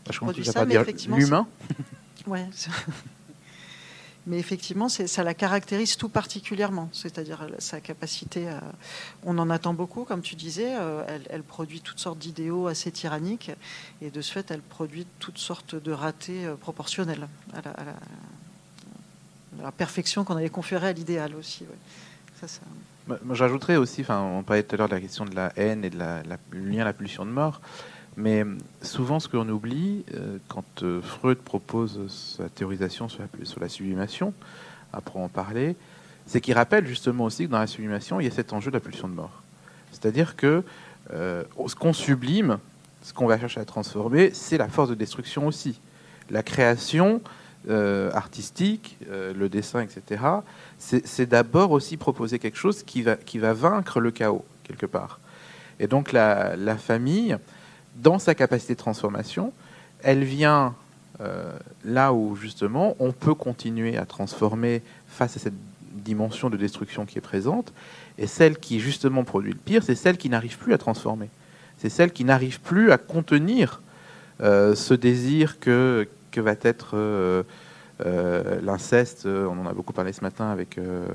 Speaker 3: Je, je pense ça, dire l'humain.
Speaker 2: Ouais. Mais effectivement, ça la caractérise tout particulièrement, c'est-à-dire sa capacité à... On en attend beaucoup, comme tu disais, euh, elle, produit toutes sortes d'idéaux assez tyranniques, et de ce fait, elle produit toutes sortes de ratés euh, proportionnels à la, perfection qu'on avait conférée à l'idéal aussi.
Speaker 3: J'ajouterais aussi, enfin, on parlait tout à l'heure de la question de la haine et de la, lien à la pulsion de mort. Mais souvent, ce qu'on oublie, quand Freud propose sa théorisation sur la, sublimation, après en parler, c'est qu'il rappelle justement aussi que dans la sublimation, il y a cet enjeu de la pulsion de mort. C'est-à-dire que ce qu'on sublime, ce qu'on va chercher à transformer, c'est la force de destruction aussi. La création euh, artistique, euh, le dessin, etc., c'est d'abord aussi proposer quelque chose qui va vaincre le chaos, quelque part. Et donc la, famille, dans sa capacité de transformation, elle vient euh, là où justement on peut continuer à transformer face à cette dimension de destruction qui est présente, et celle qui justement produit le pire, c'est celle qui n'arrive plus à transformer. C'est celle qui n'arrive plus à contenir ce désir que, va être euh, euh, l'inceste. On en a beaucoup parlé ce matin avec euh,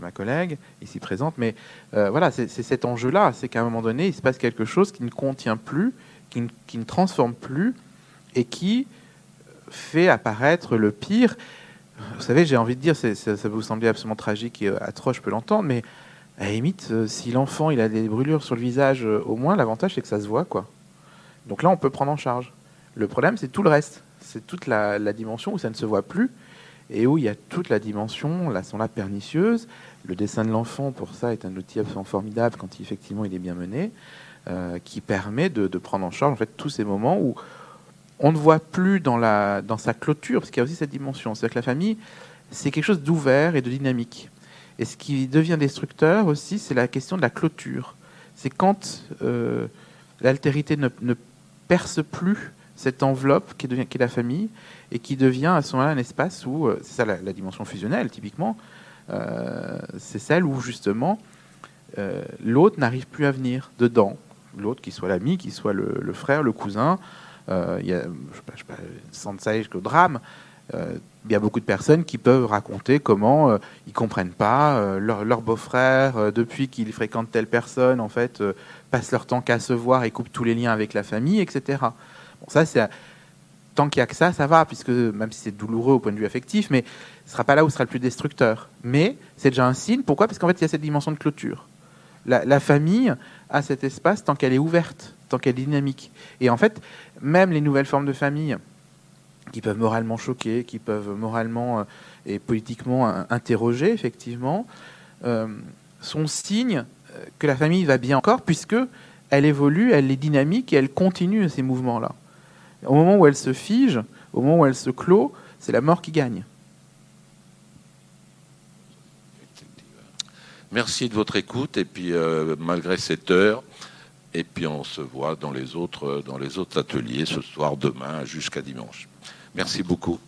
Speaker 3: ma collègue ici présente, mais voilà, c'est cet enjeu-là, c'est qu'à un moment donné, il se passe quelque chose qui ne contient plus, qui ne, transforme plus, et qui fait apparaître le pire. Vous savez, j'ai envie de dire, ça, ça vous sembler absolument tragique et atroce, je peux l'entendre, mais à la limite, si l'enfant il a des brûlures sur le visage, au moins l'avantage c'est que ça se voit, quoi. Donc là, on peut prendre en charge. Le problème, c'est tout le reste c'est toute la, dimension où ça ne se voit plus et où il y a toute la dimension, la sont là pernicieuse. Le dessin de l'enfant, pour ça, est un outil absolument formidable quand effectivement il est bien mené, euh, qui permet de, prendre en charge en fait tous ces moments où on ne voit plus dans, la, dans sa clôture, parce qu'il y a aussi cette dimension. C'est-à-dire que la famille, c'est quelque chose d'ouvert et de dynamique. Et ce qui devient destructeur aussi, c'est la question de la clôture. C'est quand euh, l'altérité ne, perce plus cette enveloppe qui est la famille et qui devient à ce moment-là un espace où, euh, c'est ça la, dimension fusionnelle typiquement, euh, c'est celle où justement euh, l'autre n'arrive plus à venir dedans. L'autre, qui soit l'ami, qui soit le, frère, le cousin, il y a, je sais pas, sans drame, il y a beaucoup de personnes qui peuvent raconter comment ils comprennent pas leur, leur beau-frère depuis qu'ils fréquentent telle personne en fait passent leur temps qu'à se voir et coupent tous les liens avec la famille etc ça, c'est tant qu'il n'y a que ça, ça va, puisque même si c'est douloureux au point de vue affectif, mais ce sera pas là où ce sera le plus destructeur. Mais c'est déjà un signe. Pourquoi? Parce qu'en fait, il y a cette dimension de clôture. La, famille a cet espace tant qu'elle est ouverte, tant qu'elle est dynamique. Et en fait, même les nouvelles formes de famille qui peuvent moralement choquer, qui peuvent moralement euh, et politiquement euh, interroger, effectivement, euh, sont signes que la famille va bien encore, puisque elle évolue, elle est dynamique et elle continue ces mouvements-là. Au moment où elle se fige, au moment où elle se clôt, c'est la mort qui gagne.
Speaker 1: Merci de votre écoute et puis euh, malgré cette heure, et puis on se voit dans les autres dans les autres ateliers ce soir, demain jusqu'à dimanche. Merci beaucoup.